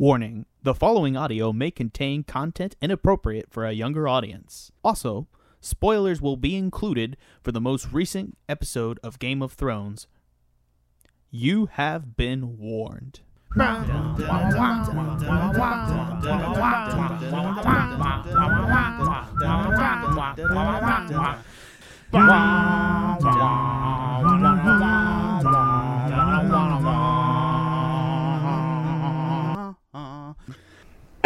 Warning the following audio may contain content inappropriate for a younger audience. Also, spoilers will be included for the most recent episode of Game of Thrones. You have been warned.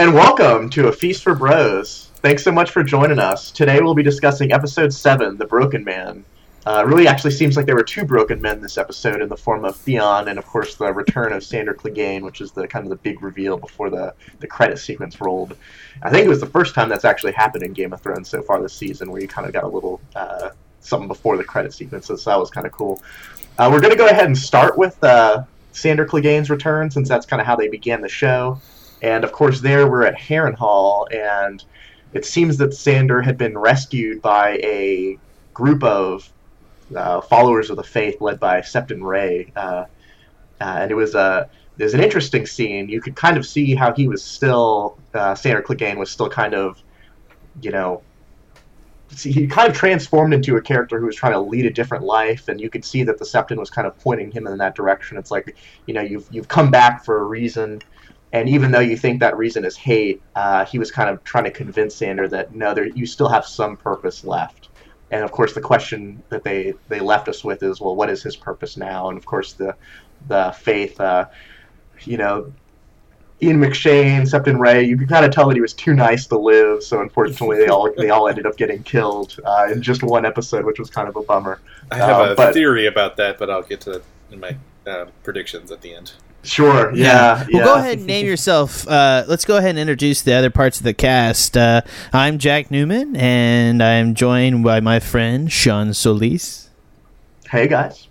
And welcome to A Feast for Bros. Thanks so much for joining us. Today we'll be discussing episode 7, The Broken Man. Uh, really actually seems like there were two broken men this episode in the form of Theon and, of course, the return of Sandor Clegane, which is the kind of the big reveal before the, the credit sequence rolled. I think it was the first time that's actually happened in Game of Thrones so far this season, where you kind of got a little uh, something before the credit sequences, so that was kind of cool. Uh, we're going to go ahead and start with uh, Sandor Clegane's return, since that's kind of how they began the show. And of course, there we're at Harrenhal, and it seems that Sandor had been rescued by a group of uh, followers of the faith led by Septon Ray. Uh, uh, and it was a there's an interesting scene. You could kind of see how he was still uh, Sandor Clegane was still kind of, you know, he kind of transformed into a character who was trying to lead a different life, and you could see that the Septon was kind of pointing him in that direction. It's like, you know, you've you've come back for a reason, and even though you think that reason is hate, uh, he was kind of trying to convince Sandor that no, there you still have some purpose left. And of course, the question that they they left us with is, well, what is his purpose now? And of course, the the faith, uh, you know, Ian McShane, Septon Ray, you could kind of tell that he was too nice to live. So unfortunately, they all they all ended up getting killed uh, in just one episode, which was kind of a bummer. I have Um, a but- theory about that, but I'll get to that in my uh, predictions at the end. Sure, yeah, yeah. Well, go ahead and name yourself. Uh, let's go ahead and introduce the other parts of the cast. Uh, I'm Jack Newman, and I'm joined by my friend Sean Solis. Hey guys.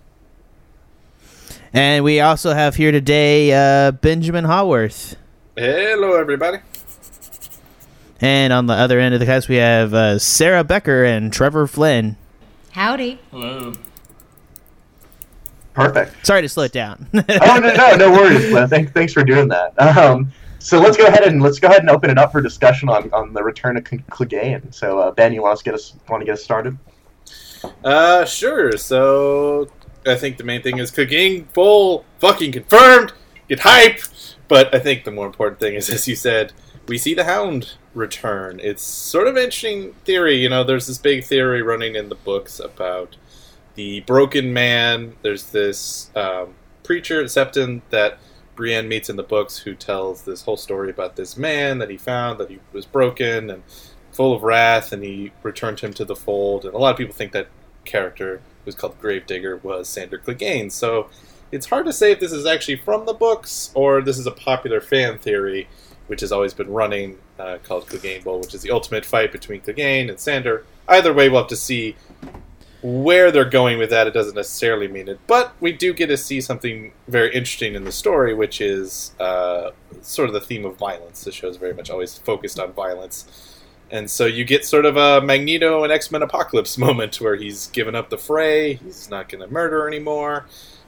And we also have here today uh, Benjamin Haworth. Hello, everybody. And on the other end of the cast, we have uh, Sarah Becker and Trevor Flynn. Howdy. Hello. Perfect. Sorry to slow it down. oh no, no, no worries. Glenn. Thank, thanks for doing that. Um, so let's go ahead and let's go ahead and open it up for discussion on, on the return of Clegane. So uh, Ben, you want us get us want to get us started? Uh, sure. So I think the main thing is Clegane Bowl fucking confirmed. Get hype. But I think the more important thing is, as you said, we see the Hound return. It's sort of interesting theory. You know, there's this big theory running in the books about the broken man. There's this um, preacher, Septon, that Brienne meets in the books who tells this whole story about this man that he found, that he was broken and full of wrath, and he returned him to the fold. And a lot of people think that character, who's called Gravedigger, was Sandor Clegane. So it's hard to say if this is actually from the books or this is a popular fan theory, which has always been running, uh, called Clegane Bowl, which is the ultimate fight between Clegane and Sandor. Either way, we'll have to see where they're going with that. It doesn't necessarily mean it, but we do get to see something very interesting in the story, which is uh, sort of the theme of violence. The show is very much always focused on violence. And so you get sort of a Magneto and X Men Apocalypse moment where he's given up the fray, he's not going to murder anymore,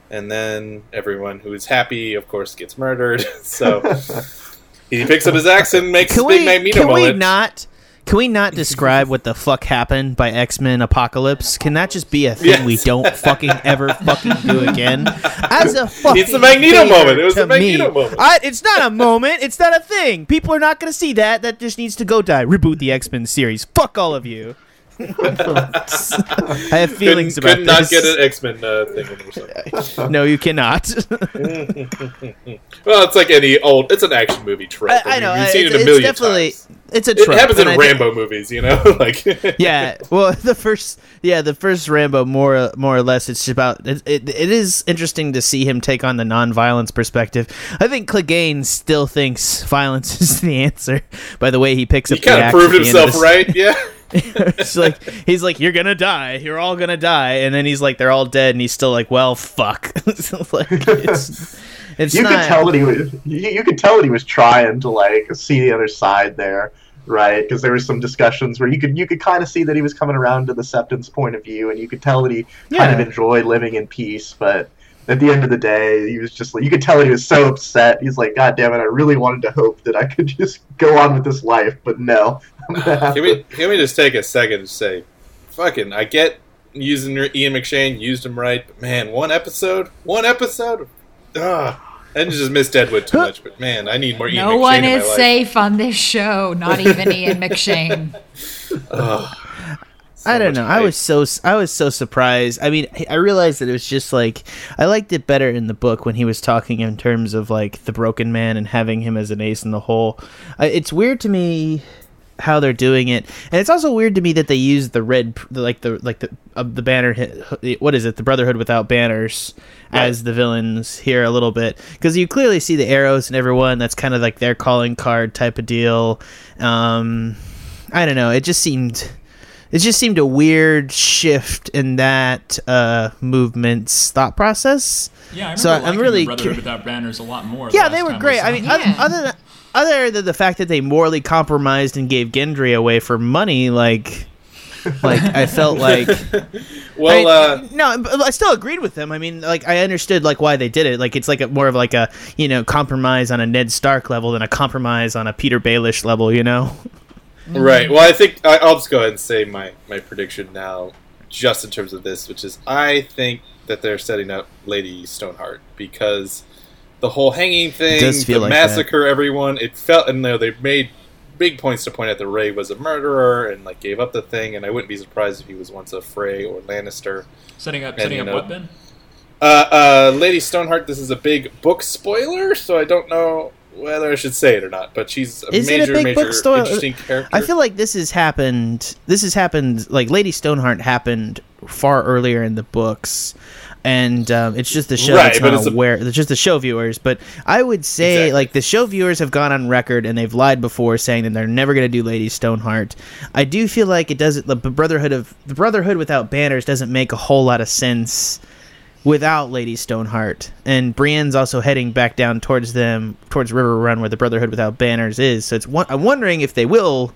and then everyone who is happy, of course, gets murdered. so he picks up his axe and makes can his big we, Magneto can we not? Can we not describe what the fuck happened by X Men Apocalypse? Can that just be a thing we don't fucking ever fucking do again? As a fucking It's the Magneto moment. It was to the Magneto me. moment. I, it's not a moment. It's not a thing. People are not going to see that. That just needs to go die. Reboot the X Men series. Fuck all of you. I have feelings couldn't, about could not this. get an X Men uh, thing in or something. No, you cannot. well, it's like any old. It's an action movie trope. I, I know. We've seen it's, it a million definitely times. It's a It trope. happens in I think- Rambo movies, you know. like yeah well the first yeah the first rambo more more or less it's about it, it, it is interesting to see him take on the non-violence perspective i think clegane still thinks violence is the answer by the way he picks he up the kind of proved himself, this- right? Yeah. it's like he's like you're gonna die you're all gonna die and then he's like they're all dead and he's still like well fuck like it's it's you not could tell that he was. You, you could tell that he was trying to like see the other side there, right? Because there was some discussions where you could you could kind of see that he was coming around to the Septon's point of view, and you could tell that he kind of enjoyed living in peace. But at the end of the day, he was just like you could tell he was so upset. He's like, God damn it, I really wanted to hope that I could just go on with this life, but no. I'm gonna Can we can we just take a second to say, fucking, I get using your Ian McShane, used him right, but man, one episode, one episode, ah, I just miss Deadwood too much. But man, I need more Ian No McShane one in is my life. safe on this show, not even Ian McShane. Ugh. So I don't much know. I was so I was so surprised. I mean, I realized that it was just like I liked it better in the book when he was talking in terms of like the broken man and having him as an ace in the hole. Uh, it's weird to me how they're doing it, and it's also weird to me that they use the red, like the like the uh, the banner. What is it? The Brotherhood without banners as the villains here a little bit because you clearly see the arrows and everyone. That's kind of like their calling card type of deal. Um, I don't know. It just seemed it just seemed a weird shift in that uh movement's thought process. Yeah, I remember So, I'm really the Brotherhood cu- without banners a lot more. the Yeah, last they were time great. saw I mean, them. other, other than other than the fact that they morally compromised and gave Gendry away for money, like, like I felt like. well, I uh, no, I still agreed with them. I mean, like I understood like why they did it. Like it's like a, more of like a you know compromise on a Ned Stark level than a compromise on a Petyr Baelish level. You know. Right. Well, I think I, I'll just go ahead and say my, my prediction now, just in terms of this, which is I think that they're setting up Lady Stoneheart because the whole hanging thing, does feel the like that. massacre, everyone. It felt, and they they made big points to point out that Ray was a murderer and like gave up the thing, and I wouldn't be surprised if he was once a Frey or Lannister. setting up and, setting up know, what Ben? Uh, uh, Lady Stoneheart. This is a big book spoiler, so I don't know whether I should say it or not. But she's a Is it a major, big major book spoil- interesting character. I feel like this has happened. This has happened. Like Lady Stoneheart happened far earlier in the books, and um, it's just the show Right, that's not it's a- It's just the show viewers. But I would say, Exactly. like the show viewers have gone on record and they've lied before, saying that they're never going to do Lady Stoneheart. I do feel like it doesn't. The Brotherhood of the Brotherhood without banners doesn't make a whole lot of sense without Lady Stoneheart. And Brienne's also heading back down towards them, towards Riverrun, where the Brotherhood without banners is. So it's I'm wondering if they will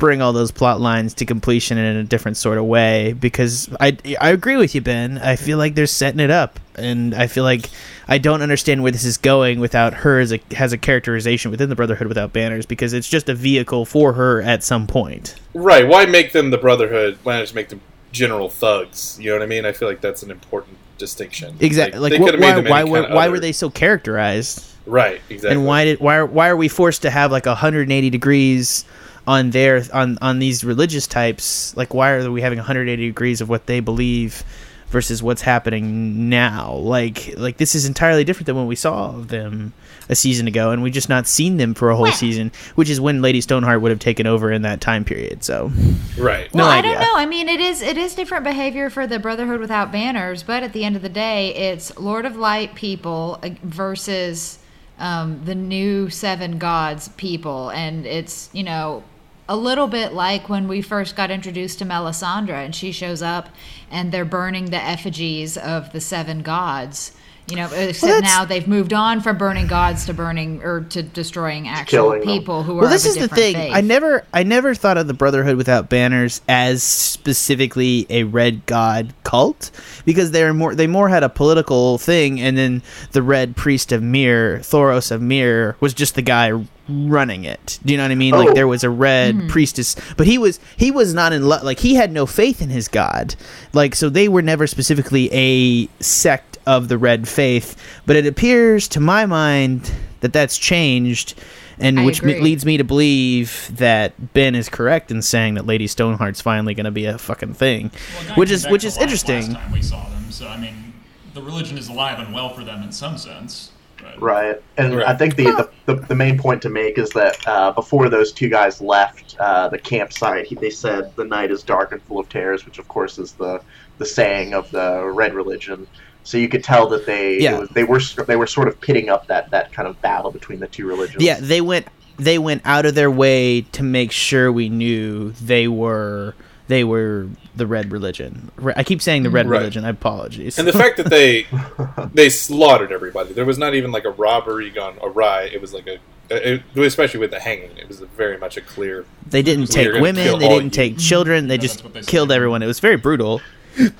bring all those plot lines to completion in a different sort of way because I I agree with you Ben I feel like they're setting it up and I feel like I don't understand where this is going without her as a has a characterization within the Brotherhood without banners because it's just a vehicle for her at some point Right. Why make them the Brotherhood? Why not just make them general thugs? You know what I mean? I feel like that's an important distinction. exactly like, they what, why why, were, why were they so characterized Right. Exactly. and why did why why are we forced to have like 180 degrees on their on on these religious types like why are we having 180 degrees of what they believe versus what's happening now like like this is entirely different than when we saw them a season ago and we just not seen them for a whole Well- season which is when lady stoneheart would have taken over in that time period so Right. No well, I idea. don't know. I mean, it is it is different behavior for the Brotherhood without banners, but at the end of the day, it's Lord of Light people uh, versus um, the new Seven Gods people, and it's you know a little bit like when we first got introduced to Melisandre, and she shows up, and they're burning the effigies of the Seven Gods. You know, except that's- now they've moved on from burning gods to burning or to destroying actual killing them. people who are. well this of is the thing faith. i never i never thought of the brotherhood without banners as specifically a red god cult because they're more they more had a political thing and then the red priest of Myr thoros of Myr was just the guy running it do you know what i mean Oh. like there was a red hmm. priestess but he was he was not in love like he had no faith in his god like so they were never specifically a sect of the red faith but it appears to my mind that that's changed and I which me- leads me to believe that Ben is correct in saying that Lady Stoneheart's finally going to be a fucking thing, Well, which is which is interesting. Last time we saw them, so I mean, the religion is alive and well for them in some sense. But Right, and Right. I think the, the, the the main point to make is that uh, before those two guys left uh, the campsite, he, they said the night is dark and full of terrors, which of course is the the saying of the Red religion. So you could tell that they Yeah. was- they were they were sort of pitting up that that kind of battle between the two religions. Yeah, they went they went out of their way to make sure we knew they were they were the red religion. I keep saying the red Right. religion. I apologize. And the fact that they they slaughtered everybody. There was not even like a robbery gone awry. It was like a, it, especially with the hanging. It was very much a clear. they didn't We're take women. They didn't you. take children. They Yeah, just that's what they said. killed everyone. It was very brutal.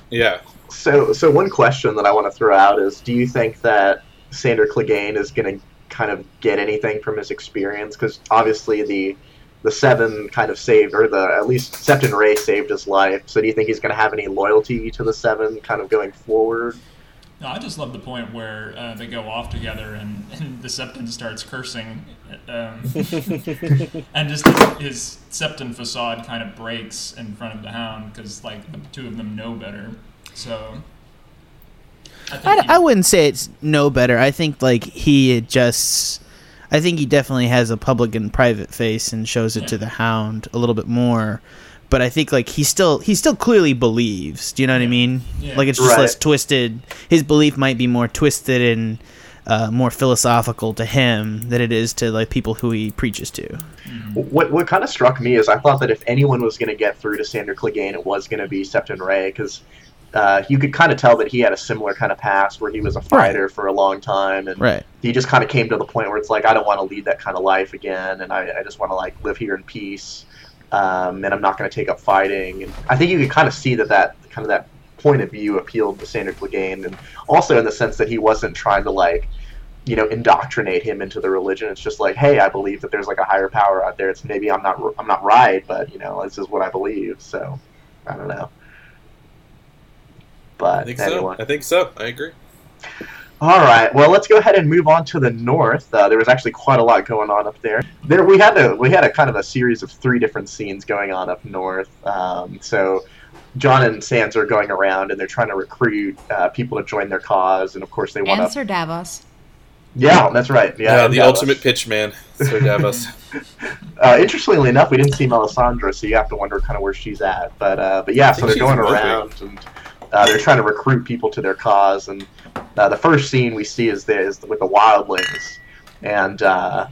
Yeah. So, so one question that I want to throw out is: Do you think that Sandor Clegane is going to kind of get anything from his experience? Because obviously the the seven kind of saved, or the at least Septon Ray saved his life. So, do you think he's going to have any loyalty to the seven, kind of going forward? No, I just love the point where uh, they go off together and, and the Septon starts cursing, um, and just his Septon facade kind of breaks in front of the Hound because like the two of them know better. So I, think I, he- I wouldn't say it's no better. I think like he adjusts. I think he definitely has a public and private face and shows it to the Hound a little bit more. But I think like he still he still clearly believes. Do you know what I mean? Yeah. Like it's just Right. less twisted. His belief might be more twisted and uh, more philosophical to him than it is to like people who he preaches to. What what kind of struck me is I thought that if anyone was going to get through to Sandor Clegane, it was going to be Septon Ray because uh, you could kind of tell that he had a similar kind of past where he was a fighter for a long time, and Right. he just kind of came to the point where it's like I don't want to lead that kind of life again, and I, I just want to like live here in peace, um, and I'm not going to take up fighting. And I think you could kind of see that that kind of that point of view appealed to Sandor Clegane, and also in the sense that he wasn't trying to like you know indoctrinate him into the religion. It's just like hey i believe that there's like a higher power out there. It's maybe i'm not i'm not right but you know this is what i believe. So i don't know but I think anyway so. I think so. I agree. all right well let's go ahead and move on to the north uh, there was actually quite a lot going on up there there we had a we had a kind of a series of three different scenes going on up north um, so Jon and Sans are going around and they're trying to recruit uh, people to join their cause, and of course they want to. Sir Davos. Yeah, that's right. Yeah, Yeah, the Davos. ultimate pitch man, Sir Davos. Uh, interestingly enough, we didn't see Melisandre, so you have to wonder kind of where she's at. But uh, but yeah, so they're going around and uh, they're trying to recruit people to their cause. And uh, the first scene we see is, there, is with the wildlings, and uh,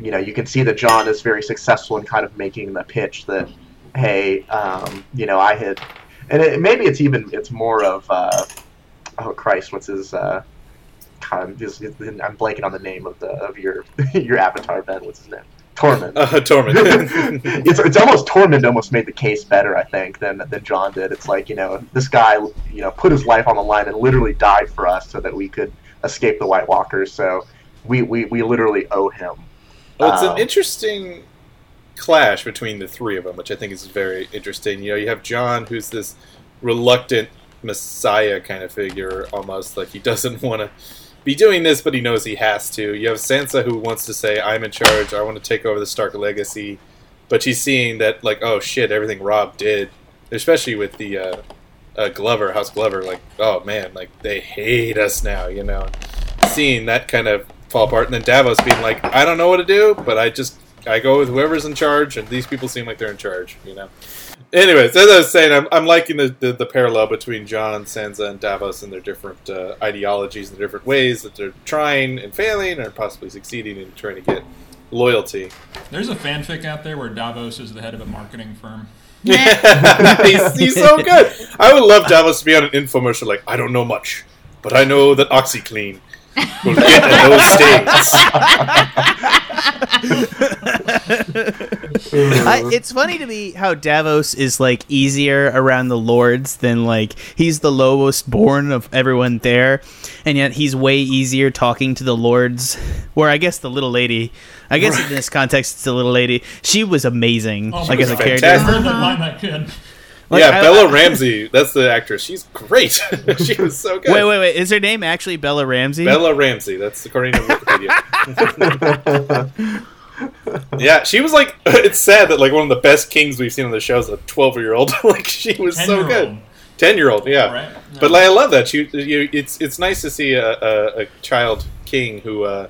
you know you can see that Jon is very successful in kind of making the pitch that hey, um, you know I had, and it, maybe it's even it's more of uh, oh Christ, what's his uh, his- I'm blanking on the name of the of your your avatar Ben. What's his name? Tormund Uh, Tormund. it's, it's almost Tormund almost made the case better, I think, than than Jon did. It's like you know this guy you know put his life on the line and literally died for us so that we could escape the White Walkers. So we we, we literally owe him. Well, it's Um, an interesting clash between the three of them, which I think is very interesting. You know, you have Jon, who's this reluctant messiah kind of figure, almost like he doesn't want to be doing this, but he knows he has to. You have Sansa, who wants to say, "I'm in charge. I want to take over the Stark legacy," but she's seeing that, like, oh shit, everything Robb did, especially with the uh, uh, Glover, House Glover, like, oh man, like they hate us now, you know. Seeing that kind of fall apart, and then Davos being like, I don't know what to do, but I just I go with whoever's in charge, and these people seem like they're in charge, you know. Anyways, as I was saying, I'm, I'm liking the, the, the parallel between Jon, Sansa, and Davos and their different uh, ideologies and the different ways that they're trying and failing, or possibly succeeding in trying to get loyalty. There's a fanfic out there where Davos is the head of a marketing firm. he's, he's so good. I would love Davos to be on an infomercial like, I don't know much, but I know that OxiClean will get at those stains. I, it's funny to me how Davos is like easier around the lords than like he's the lowest born of everyone there, and yet he's way easier talking to the lords. Where I guess the little lady, I guess in this context, it's the little lady. She was amazing, Oh, like she as a was character. fantastic. Heard that line that good. Like, yeah, I- Bella I- Ramsey. That's the actress. She's great. she was so good. Wait, wait, wait! Is her name actually Bella Ramsey? Bella Ramsey. That's according to Wikipedia. yeah, she was like. It's sad that like one of the best kings we've seen on the show is a twelve-year-old. like she was so 10-year-old. good. Ten-year-old. Yeah. Right? But like, I love that. You, you, it's it's nice to see a, a, a child king who, uh,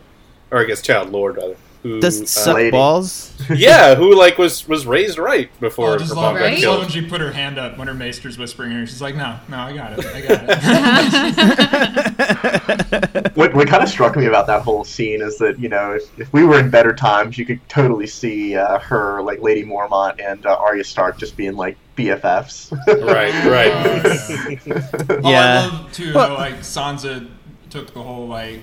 or I guess child lord rather, who Does uh, suck lady. balls? yeah, who like was was raised right before Oh, her just mom love, got I love killed. when she put her hand up when her maester's whispering her. She's like, no, no, I got it. I got it. what what kind of struck me about that whole scene is that you know if, if we were in better times, you could totally see uh, her like Lady Mormont and uh, Arya Stark just being like BFFs. right, right. Oh, Yeah. I love too Well- how like Sansa took the whole like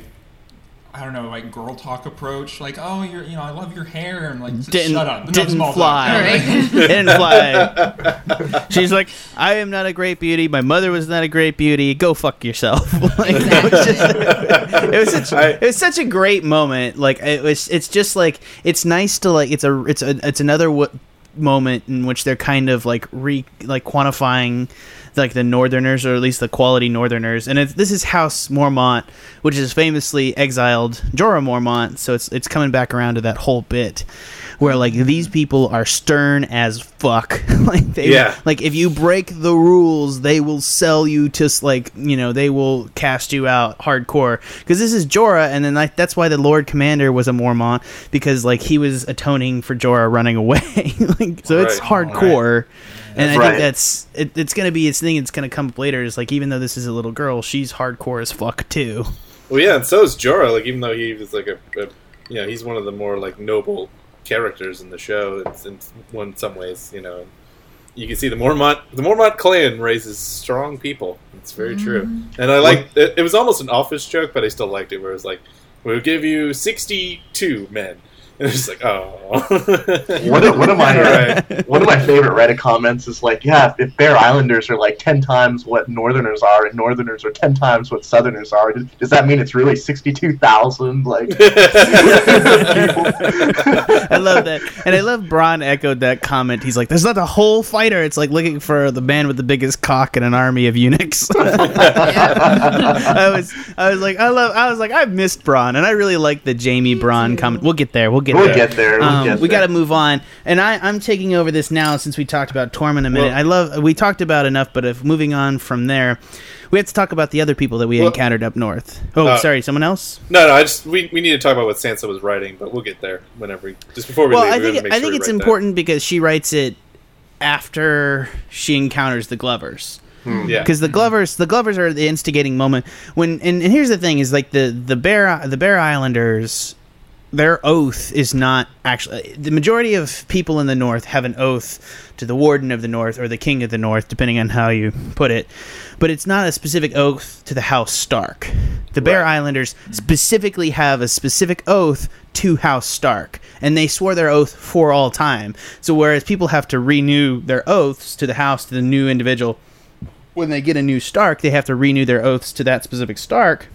I don't know, like girl talk approach, like, oh, you're, you know, I love your hair, and like, Didn't- shut up, didn't small fly. Right. didn't fly. She's like, I am not a great beauty. My mother was not a great beauty. Go fuck yourself. Like, it, was just, it was such I- it was such a great moment. Like it was. It's just like it's nice to like it's a it's a it's another w- moment in which they're kind of like re like quantifying like the northerners or at least the quality northerners. And it's, this is house mormont which is famously exiled jorah mormont. So it's it's coming back around to that whole bit where like these people are stern as fuck. Like they Yeah. like if you break the rules they will sell you to like you know they will cast you out hardcore. Because this is Jorah and then like that's why the Lord Commander was a Mormont because like he was atoning for Jorah running away. Like so it's Right. Hardcore and I Right. think that's it, it's gonna be its thing it's gonna come up later is like even though this is a little girl she's hardcore as fuck too Well, yeah, and so is Jorah. Like, even though he was like a, a you know, he's one of the more like noble characters in the show. It's in one some ways, you know. You can see the Mormont, the Mormont clan raises strong people. It's very true. Mm. And I like it, it. was almost an office joke, but I still liked it. Where it was like, "We'll give you sixty-two men," and it's just like, "Oh." One of, one of my Right. one of my favorite Reddit comments is like, yeah, if, if Bear Islanders are like ten times what Northerners are, and Northerners are ten times what Southerners are, does, does that mean it's really sixty-two thousand? Like, I love that, and I love Bronn echoed that comment. He's like, "There's not a whole fighter. It's like looking for the man with the biggest cock in an army of eunuchs." I was, I was like, I love, I was like, I missed Bronn, and I really like the Jaime Bronn comment. We'll get there. We'll get we'll there. get there. We'll Um, get we got to move on, and I, I'm taking over this now since we talked about Tormund a minute. Well- I love we talked about enough, but if moving on from there, we have to talk about the other people that we Well- encountered up north. Oh, Uh, sorry, someone else. no, no. I just we, we need to talk about what Sansa was writing, but we'll get there whenever. We, just before we Well, leave, I think I sure think it's write that. important because she writes it after she encounters the Glovers. Yeah. because the Glovers the Glovers are the instigating moment when and, and here's the thing is like the the Bear the Bear Islanders their oath is not actually the majority of people in the north have an oath to the warden of the north or the king of the north depending on how you put it but it's not a specific oath to the house stark the bear Right. islanders specifically have a specific oath to house stark and they swore their oath for all time so whereas people have to renew their oaths to the house to the new individual when they get a new Stark, they have to renew their oaths to that specific Stark.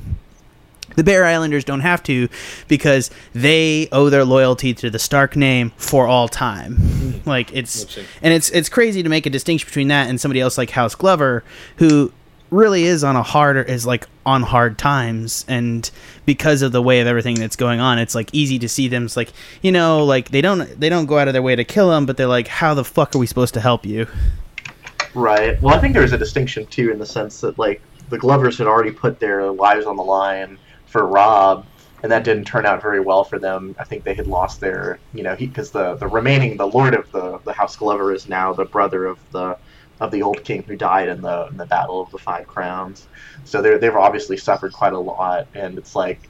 The Bear Islanders don't have to because they owe their loyalty to the Stark name for all time. Hmm. Like it's and it's it's crazy to make a distinction between that and somebody else like House Glover who really is on a harder is like on hard times. And because of the way of everything that's going on it's like easy to see them. It's like you know like they don't they don't go out of their way to kill him but they're like how the fuck are we supposed to help you? Right. Well, I think there's a distinction too, in the sense that like the Glovers had already put their lives on the line for Robb, and that didn't turn out very well for them. I think they had lost their, you know, because the the remaining the Lord of the the House Glover is now the brother of the of the old king who died in the in the Battle of the Five Crowns. So they they've obviously suffered quite a lot, and it's like.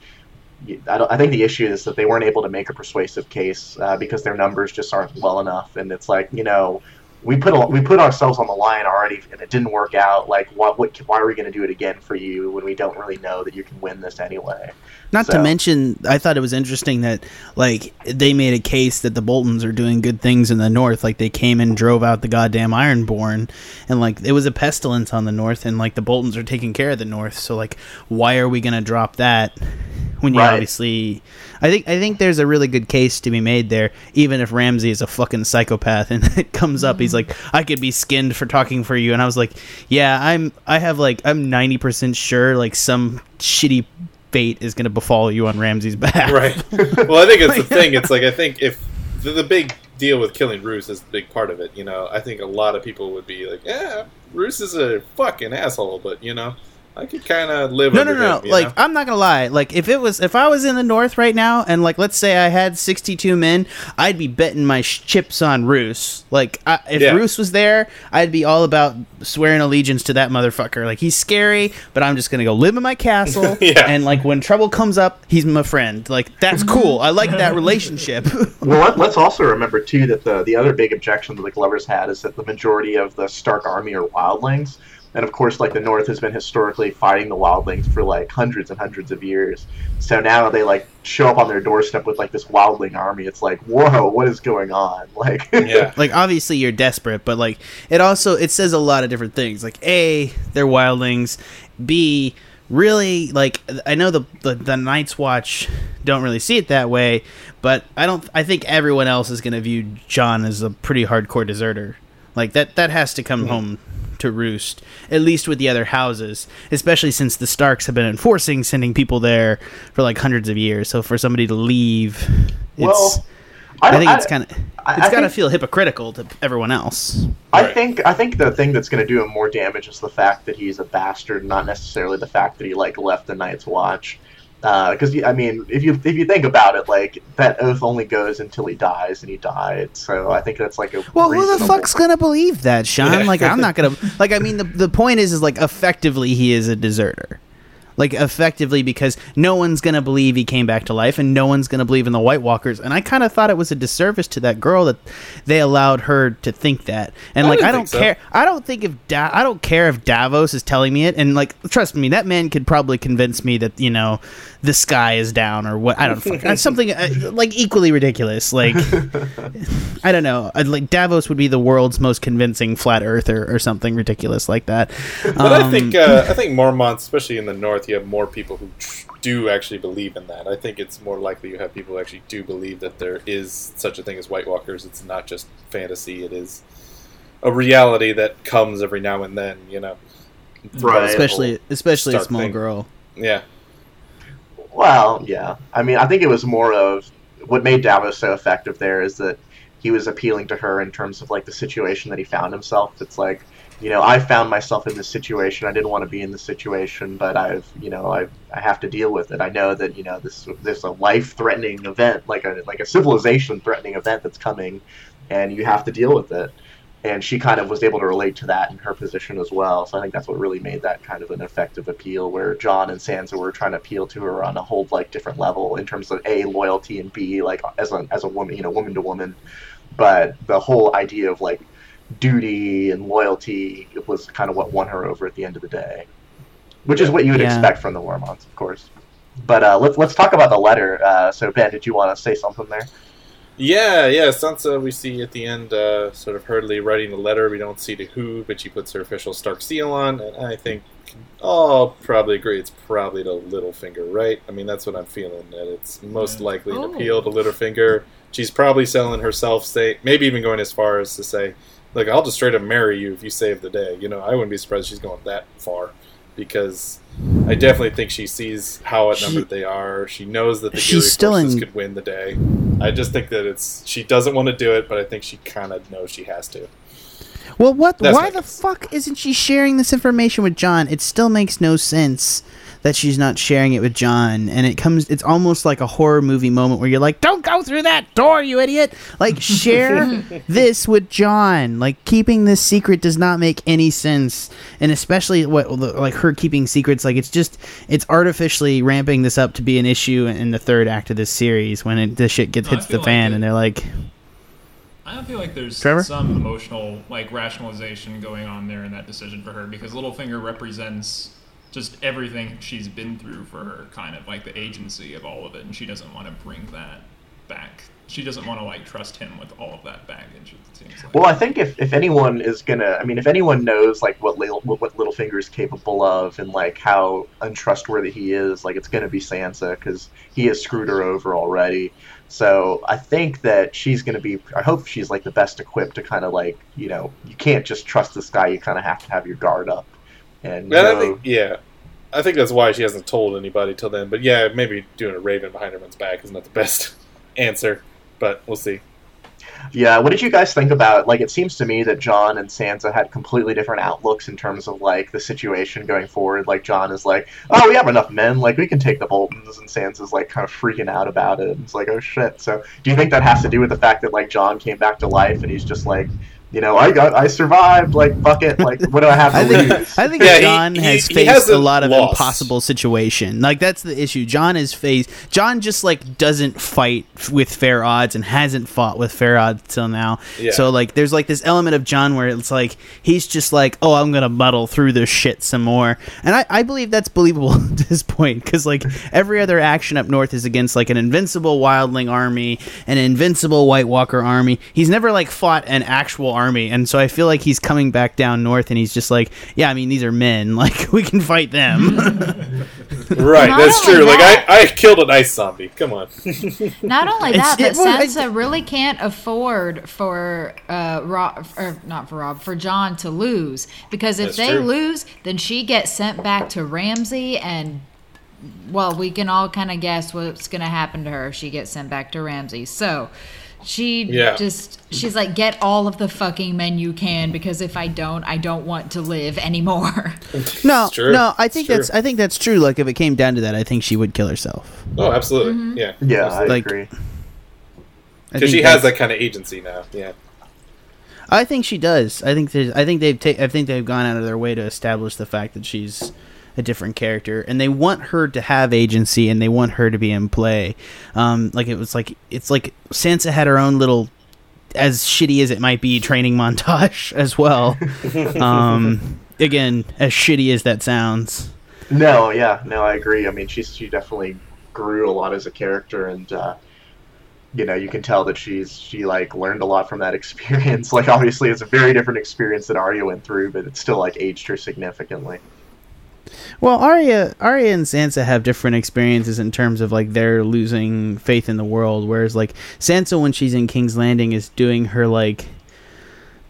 I, I think the issue is that they weren't able to make a persuasive case uh, because their numbers just aren't well enough, and it's like you know we put a, we put ourselves on the line already, and it didn't work out. Like, what, what why are we going to do it again for you when we don't really know that you can win this anyway? Not to mention, I thought it was interesting that like they made a case that the Boltons are doing good things in the north. Like they came and drove out the goddamn Ironborn, and like it was a pestilence on the north, and like the Boltons are taking care of the north. So like, why are we gonna drop that when you Right. obviously? I think I think there's a really good case to be made there. Even if Ramsay is a fucking psychopath, and it comes up, he's like, I could be skinned for talking for you, and I was like, yeah, I'm. I have like I'm ninety percent sure like some shitty fate is going to befall you on Ramsay's back. right. Well, I think it's the thing. It's like I think if the, the big deal with killing Roose is the big part of it. You know, I think a lot of people would be like, "Yeah, Roose is a fucking asshole," but you know, I could kind of live. No, no, under no. him, you Like know? I'm not gonna lie. Like if it was, if I was in the north right now, and like let's say I had 62 men, I'd be betting my sh- chips on Roose. Like I, if Yeah. Roose was there, I'd be all about swearing allegiance to that motherfucker. Like he's scary, but I'm just gonna go live in my castle. Yeah. And like when trouble comes up, he's my friend. Like that's cool. I like that relationship. Well, let, let's also remember too that the the other big objection that the Glovers had is that the majority of the Stark army are wildlings, and of course, like the North has been historically fighting the wildlings for like hundreds and hundreds of years. So now they like show up on their doorstep with like this wildling army. It's like, whoa, what is going on? Like, Yeah. like obviously you're desperate but like it also it says a lot of different things like a they're wildlings b really like i know the, the the night's watch don't really see it that way but i don't i think everyone else is going to view Jon as a pretty hardcore deserter like that that has to come mm-hmm. home to roost at least with the other houses especially since the starks have been enforcing sending people there for like hundreds of years so for somebody to leave it's Well, I, don't- think it's kind of I- it's I got to feel hypocritical to everyone else. I Right. think I think the thing that's going to do him more damage is the fact that he's a bastard, not necessarily the fact that he like left the Night's Watch. Uh, because I mean, if you if you think about it, like that oath only goes until he dies, and he died. So I think that's like a Well, who the fuck's gonna believe that, Sean? Like, I'm not gonna. Like, I mean, the the point is, is like effectively he is a deserter. Like, effectively because no one's gonna believe he came back to life, and no one's gonna believe in the White Walkers. And I kind of thought it was a disservice to that girl that they allowed her to think that. And I like, I don't so. care. I don't think if da- I don't care if Davos is telling me it. And like, trust me, that man could probably convince me that you know the sky is down or what. I don't fuck, something uh, like equally ridiculous. Like. I don't know. I'd like Davos would be the world's most convincing flat earther or something ridiculous like that. But I Um, think uh, I think Mormont, especially in the north, you have more people who tr- do actually believe in that. I think it's more likely you have people who actually do believe that there is such a thing as White Walkers. It's not just fantasy; it is a reality that comes every now and then. You know, Right. especially especially a small thing. girl. yeah, Well, yeah. I mean, I think it was more of what made Davos so effective there is that he was appealing to her in terms of like the situation that he found himself. It's like, you know, I found myself in this situation. I didn't want to be in this situation, but I've, you know, I I have to deal with it. I know that you know this this is a life threatening event, like a like a civilization threatening event that's coming, and you have to deal with it. And she kind of was able to relate to that in her position as well. So I think that's what really made that kind of an effective appeal, where Jon and Sansa were trying to appeal to her on a whole like different level in terms of a loyalty and b like as a as a woman, you know, woman to woman. But the whole idea of like duty and loyalty was kind of what won her over at the end of the day, which is what you would Yeah. expect from the Mormonts, of course. But uh, let's let's talk about the letter. Uh, so Ben, did you want to say something there? yeah, yeah. Sansa, we see at the end, uh, sort of hurriedly writing the letter. We don't see to who, but she puts her official Stark seal on, and I think I'll probably agree. It's probably to Littlefinger, right? I mean, that's what I'm feeling. That it's most Yeah. likely an Oh. appeal to Littlefinger. She's probably selling herself, say maybe even going as far as to say, "Look, I'll just straight up marry you if you save the day." You know, I wouldn't be surprised if she's going that far because I definitely think she sees how outnumbered they are. She knows that the She's still in- could win the day. I just think that it's she doesn't want to do it, but I think she kind of knows she has to. Well, what? That's why the guess. fuck isn't she sharing this information with Jon? It still makes no sense that she's not sharing it with Jon, and it comes. It's almost like a horror movie moment where you're like, "Don't go through that door, you idiot!" Like, share this with Jon. Like, keeping this secret does not make any sense, and especially what like her keeping secrets. Like, it's just it's artificially ramping this up to be an issue in the third act of this series when it, this shit gets No, hits the feel like fan, and they're like, I don't feel like there's Trevor? some emotional like rationalization going on there in that decision for her because Littlefinger represents just everything she's been through for her, kind of like the agency of all of it, and she doesn't want to bring that back. She doesn't want to like trust him with all of that baggage. It seems like. Well, I think if, if anyone is gonna, I mean, if anyone knows like what Lil, what, what Littlefinger is capable of and like how untrustworthy he is, like it's gonna be Sansa because he has screwed her over already. So I think that she's gonna be. I hope she's like the best equipped to kind of like you know you can't just trust this guy. You kind of have to have your guard up. And And I uh, think, yeah, I think that's why she hasn't told anybody till then. But yeah, maybe doing a raven behind everyone's back is not the best answer, but we'll see. Yeah, what did you guys think about? Like, it seems to me that Jon and Sansa had completely different outlooks in terms of like the situation going forward. Like, Jon is like, "Oh, we have enough men. Like, we can take the Boltons," and Sansa's like kind of freaking out about it. It's like, "Oh shit!" So, do you think that has to do with the fact that like Jon came back to life and he's just like you know, I got, I survived. Like, fuck it. Like, what do I have to I think lose? I think Yeah, Jon he- has he faced hasn't a lot of lost. impossible situation. Like that's the issue. Jon is faced. Jon just like doesn't fight with fair odds and hasn't fought with fair odds till now. Yeah. So like, there's like this element of Jon where it's like he's just like, oh, I'm gonna muddle through this shit some more, and I, I believe that's believable at this point because like every other action up north is against like an invincible wildling army, an invincible White Walker army. He's never like fought an actual army, and so I feel like he's coming back down north, and he's just like, yeah, I mean these are men, like we can fight them. Right, Not that's only true. that- Like I, I killed an ice zombie. Come on. Not only that, but it- well, I- Sansa really can't afford for uh, Robb, or not for Robb, for Jon to lose because if That's they true. lose, then she gets sent back to Ramsay, and well, we can all kind of guess what's going to happen to her. if She gets sent back to Ramsay, so she Yeah. just she's like, get all of the fucking men you can because if I don't, I don't want to live anymore. no, no, I think that's I think that's true. Like if it came down to that, I think she would kill herself. Oh, absolutely. Mm-hmm. Yeah. yeah, I Like- agree. Because she has that kind of agency now. Yeah. I think she does. I think there's, I think they've ta- I think they've gone out of their way to establish the fact that she's a different character, and they want her to have agency, and they want her to be in play. Um, like it was like it's like Sansa had her own little, as shitty as it might be, training montage as well. um, again, as shitty as that sounds. No, yeah, no, I agree. I mean, she's she definitely grew a lot as a character, and uh, you know, you can tell that she's she like learned a lot from that experience. Like, obviously, it's a very different experience that Arya went through, but it still like aged her significantly. Well, Arya, Arya and Sansa have different experiences in terms of like they're losing faith in the world, whereas like Sansa, when she's in King's Landing, is doing her like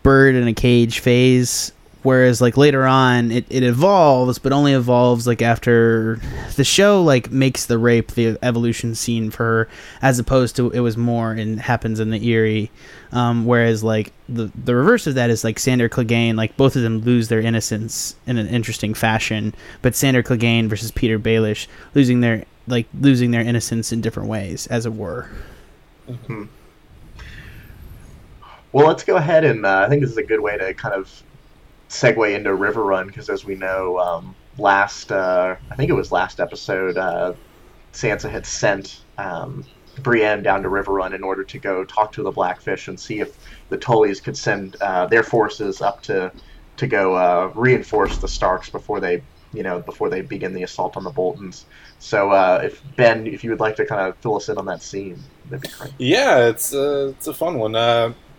bird in a cage phase, whereas like later on it, it evolves, but only evolves like after the show like makes the rape the evolution scene for her, as opposed to it was more and happens in the Eyrie. Um, whereas like the the reverse of that is like Sandor Clegane, like both of them lose their innocence in an interesting fashion, but Sandor Clegane versus Petyr Baelish losing their like losing their innocence in different ways, as it were. Hmm. Well, let's go ahead and uh, I think this is a good way to kind of segue into Riverrun because, as we know, um, last uh, I think it was last episode, uh, Sansa had sent um, Brienne down to Riverrun in order to go talk to the Blackfish and see if the Tullys could send uh, their forces up to to go uh, reinforce the Starks before they you know before they begin the assault on the Boltons. So, uh, if Ben, if you would like to kind of fill us in on that scene, that'd be great. Yeah, it's uh, it's a fun one.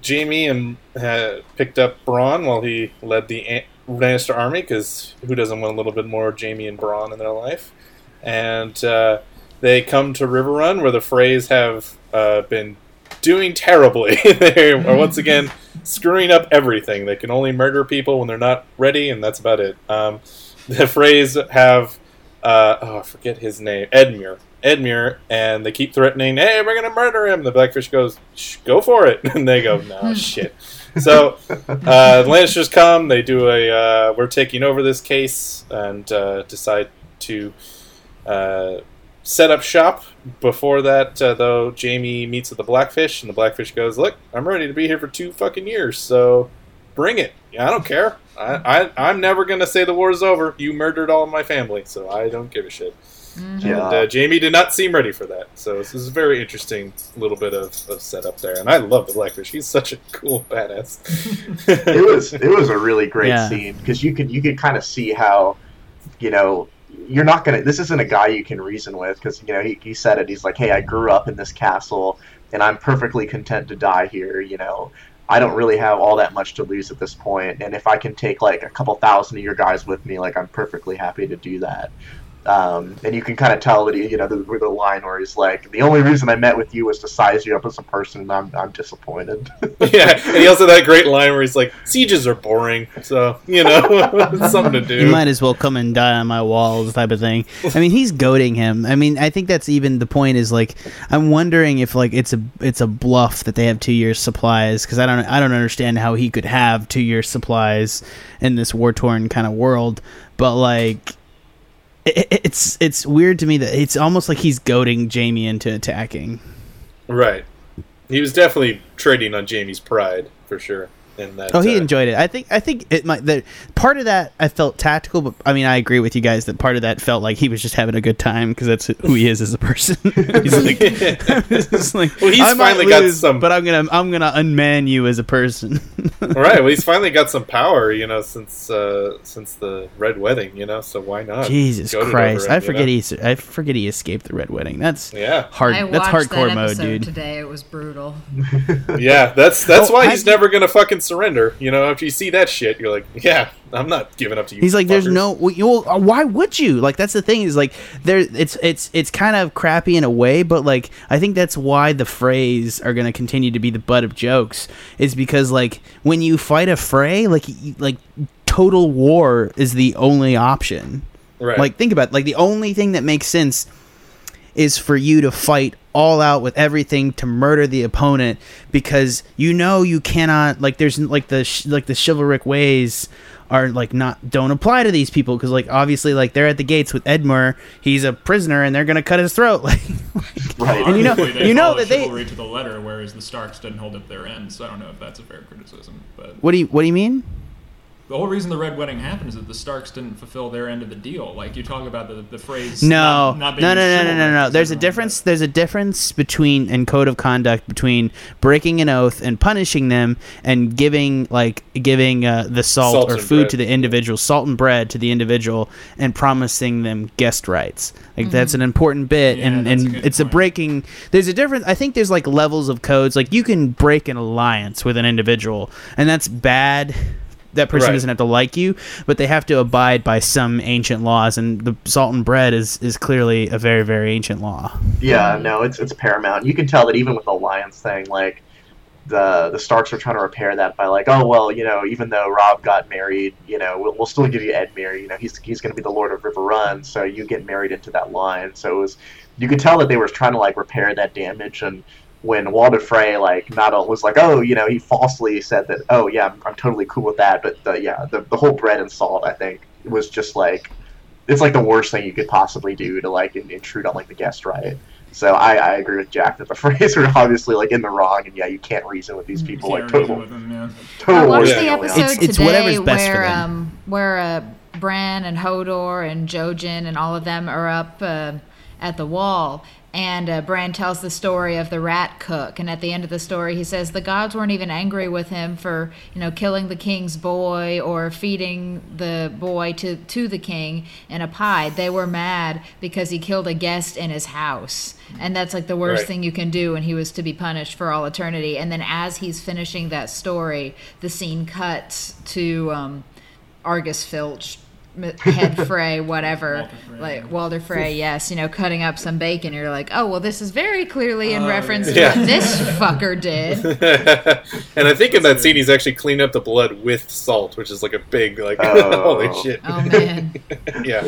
Jaime and uh, picked up Bronn while he led the An- Lannister army because who doesn't want a little bit more Jaime and Bronn in their life? And uh, they come to Riverrun where the Freys have uh, been doing terribly. they are once again screwing up everything. They can only murder people when they're not ready, and that's about it. Um, the Freys have uh, oh, I forget his name, Edmure. Edmure, and they keep threatening, "Hey, we're gonna murder him." The Blackfish goes, "Go for it," and they go, "No, shit." So uh, the Lannisters come. They do a uh, "We're taking over this case," and uh, decide to uh, set up shop. Before that, uh, though, Jaime meets with the Blackfish, and the Blackfish goes, "Look, I'm ready to be here for two fucking years, so bring it. I don't care. I, I I'm never gonna say the war's over. You murdered all of my family, so I don't give a shit." Yeah. And uh, Jaime did not seem ready for that. So this is a very interesting little bit of, of setup there. And I love the Blackfish. He's such a cool badass. it was it was a really great Yeah. scene because you could you could kind of see how you know you're not gonna this isn't a guy you can reason with because you know he, he said it he's like hey i grew up in this castle and i'm perfectly content to die here you know i don't really have all that much to lose at this point and if i can take like a couple thousand of your guys with me like i'm perfectly happy to do that um, and you can kind of tell that he, you know the, the line where he's like the only reason i met with you was to size you up as a person and i'm, I'm disappointed yeah, and he also had that great line where he's like, "Sieges are boring, so you know, something to do." You might as well come and die on my walls, type of thing. I mean, he's goading him. I mean, I think that's even the point. Is like, I'm wondering if like it's a it's a bluff that they have two years supplies because I don't I don't understand how he could have two years supplies in this war torn kind of world. But like, it, it's it's weird to me that it's almost like he's goading Jaime into attacking. right. He was definitely trading on Jaime's pride for sure. In that. Oh, he uh, enjoyed it. I think. I think it might. The part of that I felt tactical, but I mean, I agree with you guys that part of that felt like he was just having a good time because that's who he is as a person. he's like, it's like, Well, he's I might finally got lose, some- but I'm gonna, I'm gonna unman you as a person. right. Well, he's finally got some power, you know, since uh, since the Red Wedding, you know. So why not? Jesus goad Christ! over I him, you forget know? he, I forget he escaped the Red Wedding. That's Yeah, hard. I that's hardcore that mode, dude. today. It was brutal. yeah. That's that's Oh, why have he's never gonna fucking surrender. You know, after you see that shit, you're like, yeah, I'm not giving up to you. He's like, there's no. well, uh, why would you? Like, that's the thing is like, there. It's it's it's kind of crappy in a way, but like, I think that's why the Freys are gonna continue to be the butt of jokes. Is because like when you fight a fray, like like total war is the only option. right. Like, think about it. like the only thing that makes sense is for you to fight all out with everything to murder the opponent because you know you cannot like there's like the sh- like the chivalric ways are like not don't apply to these people because like obviously like they're at the gates with Edmure he's a prisoner and they're gonna cut his throat like Right. And you know- they you know that they- to the letter, whereas the Starks didn't hold up their end. So I don't know if that's a fair criticism. But what do you what do you mean the whole reason the Red Wedding happened is that the Starks didn't fulfill their end of the deal. Like you talk about the the Freys. No, not, not being no, no, no, no, no, no. chivalrous, There's a everyone difference. There's a difference between and code of conduct between breaking an oath and punishing them, and giving like giving uh, the salt, Salt or food bread. to the individual, salt and bread to the individual, and promising them guest rights. Like that's an important bit, Yeah, and that's a and good it's a breaking. There's a difference. I think there's like levels of codes. Like you can break an alliance with an individual, and that's bad. That person Right. doesn't have to like you, but they have to abide by some ancient laws, and the salt and bread is is clearly a very very ancient law. Yeah, no, it's it's paramount. You can tell that even with the Alliance thing, like the the Starks are trying to repair that by like, oh well, you know, even though Robb got married, you know, we'll, we'll still give you Edmure. You know, he's he's going to be the Lord of Riverrun, so you get married into that line. So it was, you could tell that they were trying to like repair that damage. And when Walder Frey like not o- was like, oh, you know, he falsely said that, oh yeah, I'm, I'm totally cool with that. But the, yeah, the the whole bread and salt, I think, was just like. It's like the worst thing you could possibly do to like intrude on like the guest right. So I, I agree with Jack that the Freys are obviously like in the wrong, and yeah, you can't reason with these people Can't like total with them, yeah. total. I watched worship the episode It's- it's today best where um where uh, Bran and Hodor and Jojen and all of them are up uh, at the wall. And uh, Bran tells the story of the rat cook, and at the end of the story, he says the gods weren't even angry with him for, you know, killing the king's boy or feeding the boy to to the king in a pie. They were mad because he killed a guest in his house, and that's like the worst Right. thing you can do, and he was to be punished for all eternity. And then as he's finishing that story, the scene cuts to um, Argus Filch, head Frey, whatever, Walder Frey, like. Walder Frey, yes, you know, cutting up some bacon. You're like, oh well, this is very clearly in Oh, reference yeah. to what this fucker did. and I think in that scene he's actually cleaning up the blood with salt, which is like a big like Oh. holy shit. Oh man, Yeah.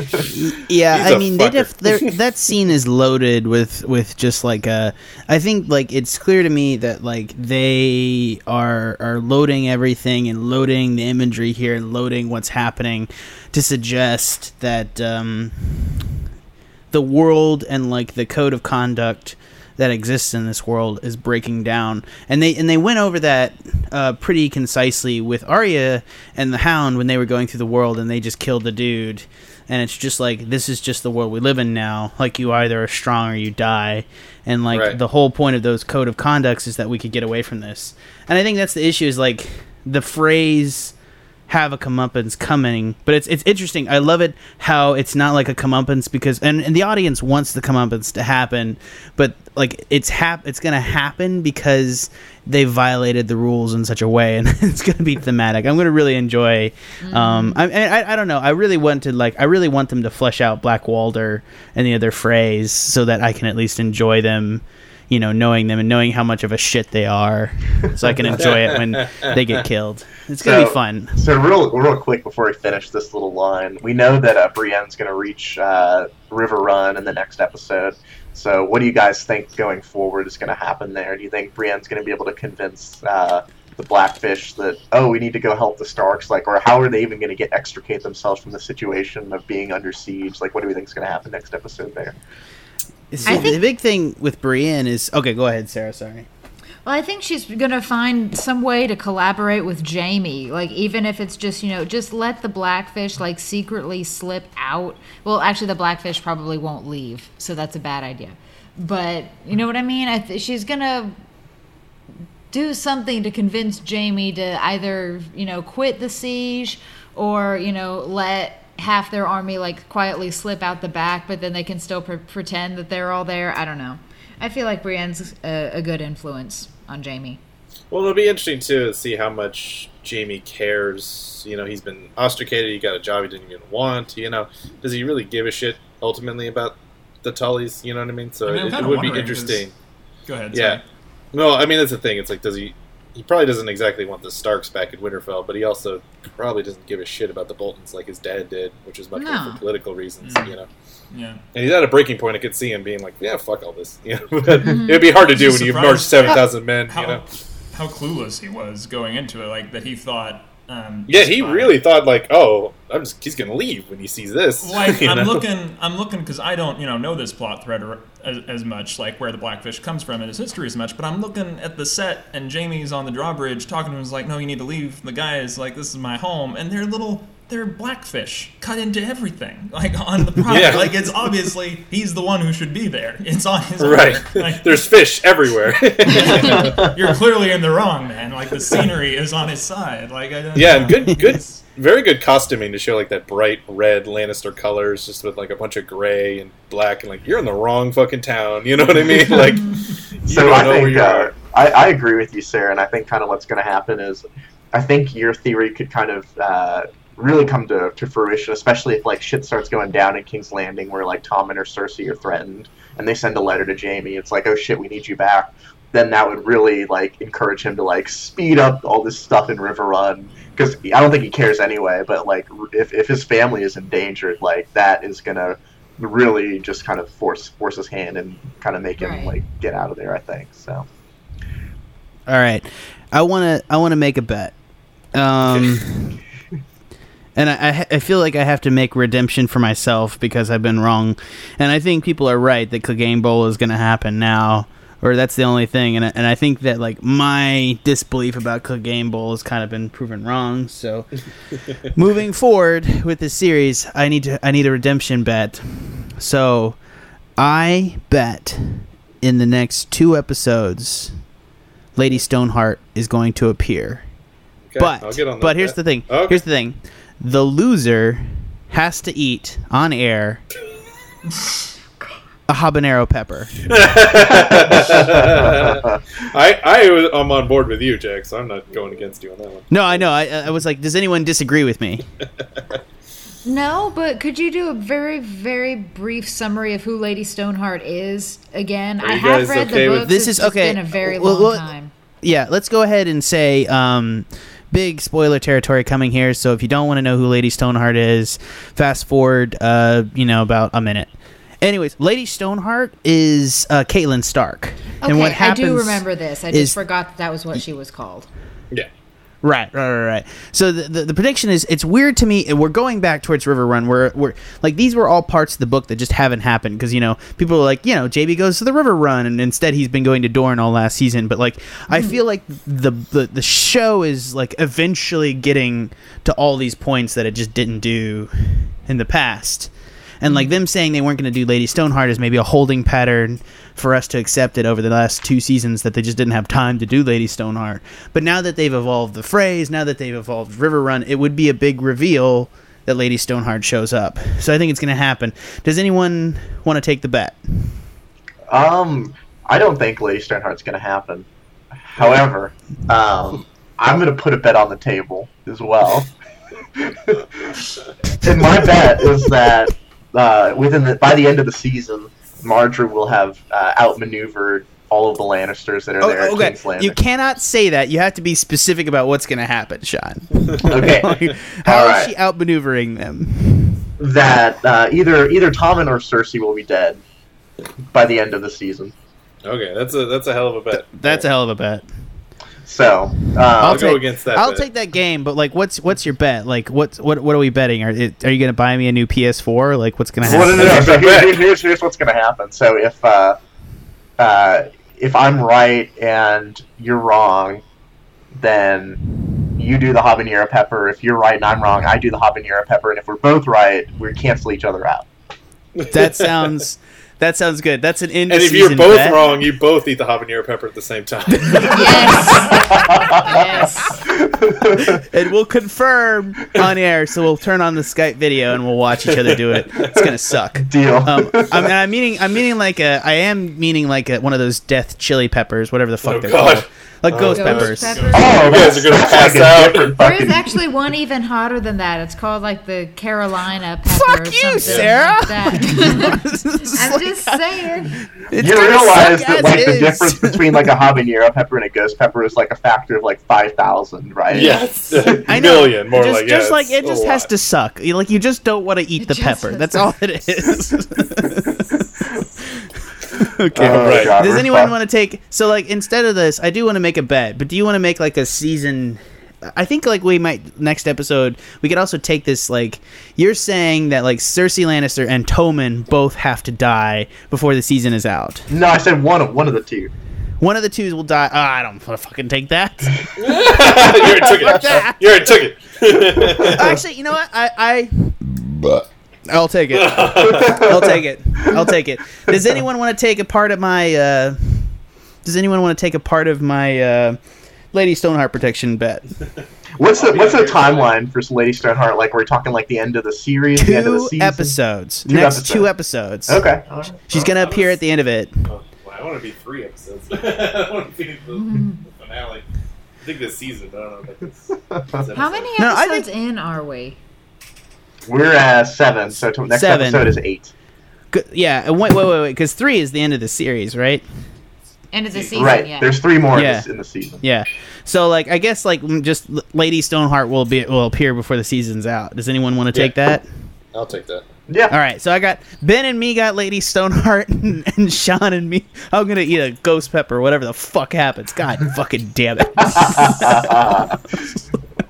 Yeah, He's I a mean, they def- that scene is loaded with with just like a. I think like it's clear to me that like they are are loading everything and loading the imagery here and loading what's happening to suggest that um, the world and like the code of conduct that exists in this world is breaking down. And they and they went over that uh, pretty concisely with Arya and the Hound when they were going through the world and they just killed the dude. And it's just like this is just the world we live in now. Like you either are strong or you die. And like Right. the whole point of those code of conducts is that we could get away from this. And I think that's the issue is like the Freys have a comeuppance coming. But it's it's interesting. I love it how it's not like a comeuppance because and, and the audience wants the comeuppance to happen, but like it's hap it's gonna happen because they violated the rules in such a way, and it's gonna be thematic. I'm gonna really enjoy. Um, I, I I don't know. I really want to like I really want them to flesh out Black Walder and the other Freys so that I can at least enjoy them. You know, knowing them and knowing how much of a shit they are, so I can enjoy it when they get killed. It's gonna be fun. So real, real quick before we finish this little line, we know that uh, Brienne's going to reach uh, Riverrun in the next episode. So what do you guys think going forward is going to happen there? Do you think Brienne's going to be able to convince uh, the Blackfish that oh we need to go help the Starks? Like, or how are they even going to get extricate themselves from the situation of being under siege? Like, what do we think is going to happen next episode there? See, I think- the big thing with Brienne is okay. Go ahead, Sarah. Sorry. Well, I think she's gonna find some way to collaborate with Jaime. Like even if it's just you know just let the blackfish like secretly slip out. Well, actually, the blackfish probably won't leave, so that's a bad idea. But you know what I mean. I th- she's gonna do something to convince Jaime to either you know quit the siege or you know let half their army like quietly slip out the back, but then they can still pre- pretend that they're all there. I don't know. I feel like Brienne's a, a good influence on Jaime. Well, it'll be interesting too to see how much Jaime cares. You know, he's been ostracated. He got a job he didn't even want. You know, does he really give a shit ultimately about the Tullys? You know what I mean? So I mean, it, it would be interesting. Go ahead. Yeah. sorry. No, I mean that's the thing. It's like, does he? He probably doesn't exactly want the Starks back in Winterfell, but he also probably doesn't give a shit about the Boltons like his dad did, which is much more for political reasons. Mm. You know, Yeah. and he's at a breaking point. I could see him being like, "Yeah, fuck all this." You know, but it'd be hard to do when you've surprised marched seven thousand men. How You know, how clueless he was going into it, like that he thought. Um, yeah, he by- really thought like, "Oh, I'm just he's gonna leave when he sees this." like I'm know? looking, I'm looking because I don't, you know, know this plot thread or, as, as much, like where the Blackfish comes from and his history as much. But I'm looking at the set, and Jaime's on the drawbridge talking to him. He's like, "No, you need to leave." The guy is like, "This is my home," and they're little, they're blackfish cut into everything, like on the property. Yeah. Like it's obviously he's the one who should be there. It's on his right. Like, There's fish everywhere. you're clearly in the wrong, man. Like the scenery is on his side. Like I don't. Yeah, know. good, good, very good costuming to show like that bright red Lannister colors, just with like a bunch of gray and black, and like you're in the wrong fucking town. You know what I mean? Like, you So don't I know where think you uh. I, I agree with you, Sarah, and I think kind of what's going to happen is, I think your theory could kind of uh, really come to, to fruition, especially if like shit starts going down in King's Landing, where like Tommen or Cersei are threatened, and they send a letter to Jaime. It's like, oh shit, we need you back. Then that would really like encourage him to like speed up all this stuff in Riverrun because I don't think he cares anyway. But like, if if his family is endangered, like that is gonna really just kind of force force his hand and kind of make him Right. like get out of there. I think so. All right, I want to I want to make a bet. Um, and I, I feel like I have to make redemption for myself because I've been wrong, and I think people are right that Clegane Bowl is going to happen now, or that's the only thing. And I, and I think that like my disbelief about Clegane Bowl has kind of been proven wrong. So moving forward with this series, I need to I need a redemption bet. So I bet in the next two episodes. Lady Stoneheart is going to appear. Okay, but I'll get on that but here's bet. the thing. Okay. Here's the thing. The loser has to eat on air a habanero pepper. I i i'm on board with you, Jack. So I'm not going against you on that one. No, I know. I, I was like, does anyone disagree with me? No, but could you do a very, very brief summary of who Lady Stoneheart is again? Are I have guys read okay the with- books. This is- okay, Been a very well, long well, time. Yeah, let's go ahead and say um, big spoiler territory coming here. So if you don't want to know who Lady Stoneheart is, fast forward, uh, you know, about a minute. Anyways, Lady Stoneheart is uh, Catelyn Stark, Okay, and what happened. I do remember this. I is- just forgot that, that was what she was called. Yeah. Right, right, right, right. So the, the the prediction is it's weird to me. and We're going back towards Riverrun. Where we're like these were all parts of the book that just haven't happened because you know people are like you know JB goes to the Riverrun and instead he's been going to Dorne all last season. But like I feel like the, the the show is like eventually getting to all these points that it just didn't do in the past. And like them saying they weren't going to do Lady Stoneheart is maybe a holding pattern for us to accept it over the last two seasons that they just didn't have time to do Lady Stoneheart. But now that they've evolved the Freys, now that they've evolved Riverrun, it would be a big reveal that Lady Stoneheart shows up. So I think it's going to happen. Does anyone want to take the bet? Um, I don't think Lady Stoneheart's going to happen. However, um, I'm going to put a bet on the table as well. and my bet is that uh, within the by the end of the season, Margaery will have uh, outmaneuvered all of the Lannisters that are there at King's Landing. Oh, You cannot say that. You have to be specific about what's going to happen, Sean. Okay. How is All right. she outmaneuvering them? that uh, either either Tommen or Cersei will be dead by the end of the season. Okay, that's a that's a hell of a bet. That's a hell of a bet. So, um, I'll I'll go take- against that. I'll bet. take that game, but like, what's what's your bet? Like, what's what what are we betting? Are it, are you going to buy me a new PS4? Like, what's going to Well, happen? no, no, no. So a here- here's, here's what's going to happen. So if uh, uh, if I'm right and you're wrong, then you do the habanero pepper. If you're right and I'm wrong, I do the habanero pepper. And if we're both right, we cancel each other out. That sounds that sounds good. That's an in And if you're both wrong, you both eat the habanero pepper at the same time. Yes. yes. and we'll confirm on air. So we'll turn on the Skype video and we'll watch each other do it. It's gonna suck. Deal. Um, I'm, and I'm meaning I'm meaning like a I am meaning like a, one of those death chili peppers, whatever the fuck Oh, they're God. called, like ghost, Oh, peppers. Ghost oh. You guys are gonna pass out. different There is fucking- actually one even hotter than that. It's called like the Carolina pepper. Fuck you, something Sarah. Like that. It's I'm like- just saying. it's you realize that as like the is. difference between like a habanero pepper and a ghost pepper is like a factor of like five thousand, right? yes. I know. Million, more just, like just yeah, like it just has lot. to suck. Like you just don't want to eat It the pepper. That's all it is. okay. Oh, Right. God, Does anyone fucked. want to take so like instead of this, I do want to make a bet, but do you want to make like a season I think like we might next episode we could also take this like you're saying that like Cersei Lannister and Tommen both have to die before the season is out. No, I said one of one of the two. One of the twos will die. Oh, I don't want to fucking take that. you already took it. You already took it. Actually, you know what? I, I but. I'll take it. I'll take it. I'll take it. Does anyone want to take a part of my? Uh, does anyone want to take a part of my uh, Lady Stoneheart protection bet? What's the what's the timeline for Lady Stoneheart? Like, we're talking like the end of the series, the end of the Two season. episodes. Two Next episodes. two episodes. Okay. She's gonna appear at the end of it. Oh, well, I want to be three episodes. I want to be the, the finale. I think this season, I don't know about this. this How episode. many No, I episodes in are we? We're at seven, so to, next Seven. episode is eight. Good- Yeah. and Wait, wait, wait, wait. Because three is the end of the series, right? End of the season, right. yeah. There's three more in Yeah. this- in the season. Yeah. So like, I guess like just Lady Stoneheart will be will appear before the season's out. Does anyone want to take Yeah. that? I'll take that. Yeah. All right, so I got Ben and me got Lady Stoneheart, and, and Sean and me. I'm gonna eat a ghost pepper, whatever the fuck happens. God fucking damn it!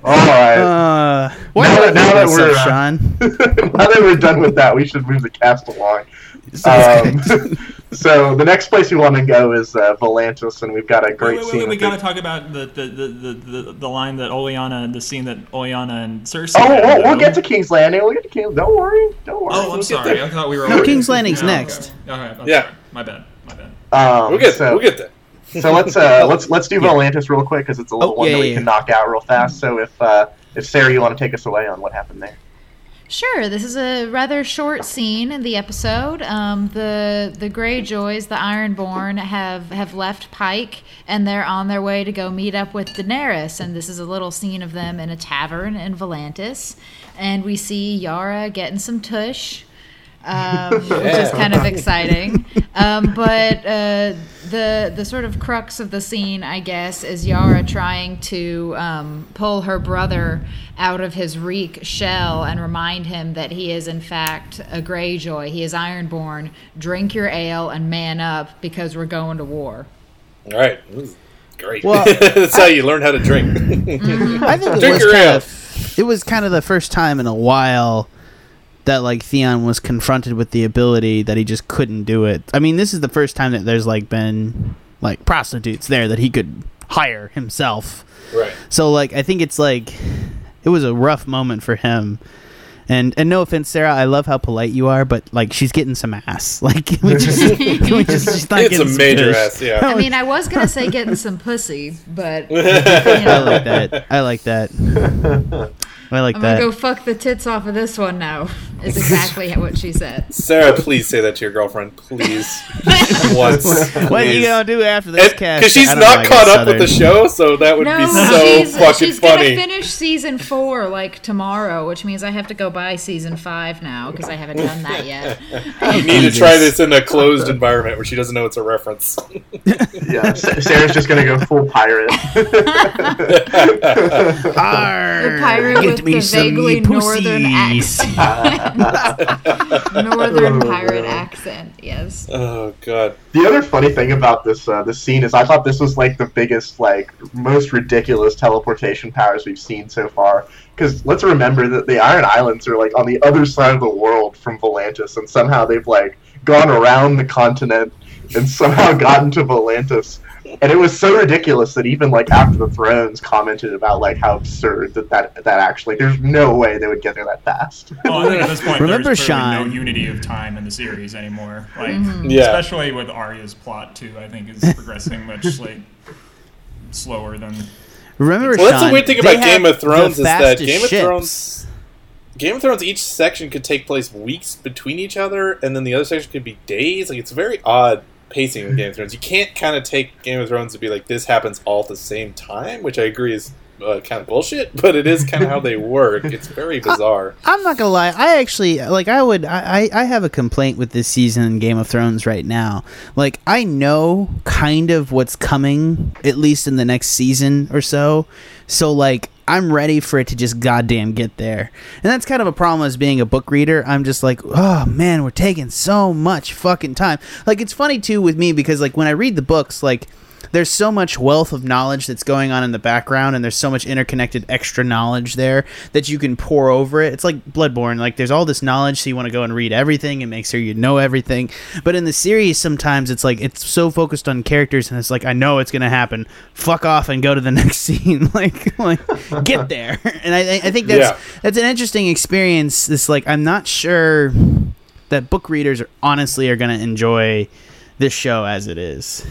All right. Uh, Now that- now that we're, uh, Sean? now that we're done with that, we should move the cast along. Um, so the next place we want to go is uh, Volantis, and we've got a great wait, wait, scene. we with gotta talk about the the, the, the, the, the line that Olenna, the scene that Olenna and Cersei. Oh, had, oh, we'll get to King's Landing. We'll get to King's. Don't worry. Don't worry. Oh, I'm get sorry. I thought we were. No, already- King's Landing's next. Okay, I'm Yeah. sorry. My bad. My bad. Um, We'll get so, we'll get there. so let's uh, let's let's do Volantis real quick because it's a little Oh, one yeah, that we yeah, can knock out real fast. So if uh, if Sarah, you want to take us away on what happened there. Sure, this is a rather short scene in the episode. Um, the the Greyjoys, the Ironborn, have have left Pike, and they're on their way to go meet up with Daenerys. And this is a little scene of them in a tavern in Volantis, and we see Yara getting some tush. Um, which is kind of exciting, um, but uh, the the sort of crux of the scene, I guess, is Yara trying to um, pull her brother out of his reek shell and remind him that he is in fact a Greyjoy. He is Ironborn. Drink your ale and man up because we're going to war. All right. Great. Well, That's how you learn how to drink. I think it Drink was your kind of it was kind of the first time in a while that like Theon was confronted with the ability that he just couldn't do it. I mean, this is the first time that there's like been like prostitutes there that he could hire himself. right. So like I think it's like it was a rough moment for him. And and no offense, Sarah, I love how polite you are, but like she's getting some ass. Like can we just can we just she's not It's a getting some major ass. Yeah. I mean, I was gonna say getting some pussy, but you I like that. I like that. I like I'm that. gonna go fuck the tits off of this one now. Is exactly what she said. Sarah, please say that to your girlfriend, please. Once. what are you gonna do after this cast? Because she's don't know, I not get caught up with the show, so that would No, be so she's, fucking she's funny. She's gonna finish season four like tomorrow, which means I have to go buy season five now because I haven't done that yet. You need to try this in a closed environment where she doesn't know it's a reference. Yeah, Sarah's just gonna go full pirate. Arr, The pirate get with me the some vaguely northern pussies. Northern Oh, pirate Lord. accent, yes. oh god. The other funny thing about this uh, this scene is I thought this was like the biggest, like most ridiculous teleportation powers we've seen so far. Because let's remember that the Iron Islands are like on the other side of the world from Volantis, and somehow they've like gone around the continent and somehow gotten to Volantis. And it was so ridiculous that even like after the Thrones commented about like how absurd that that, that actually there's no way they would get there that fast. Well, I think at this point, Remember there's no unity of time in the series anymore. Like, mm-hmm. Yeah. especially with Arya's plot too, I think is progressing much like slower than. Remember, Well, that's the weird thing about Game of Thrones is that fastest Game of. Thrones, Game of Thrones, each section could take place weeks between each other, and then the other section could be days. Like it's very odd pacing of Game of Thrones. You can't kind of take Game of Thrones to be like this happens all at the same time, which I agree is uh, kind of bullshit, but it is kind of how they work. It's very bizarre. I'm not gonna lie. I actually like. I would. I. I I have a complaint with this season in Game of Thrones right now. Like I know kind of what's coming, at least in the next season or so. So like I'm ready for it to just goddamn get there. And that's kind of a problem as being a book reader. I'm just like, oh man, we're taking so much fucking time. Like it's funny too with me because like when I read the books, like there's so much wealth of knowledge that's going on in the background and there's so much interconnected extra knowledge there that you can pour over it. It's like bloodborne like there's all this knowledge so you want to go and read everything and make sure you know everything. But in the series sometimes it's like it's so focused on characters and it's like i know it's gonna happen. Fuck off and go to the next scene. Like like get there. And i i think that's Yeah. that's an interesting experience this like i'm not sure that book readers are honestly are gonna enjoy this show as it is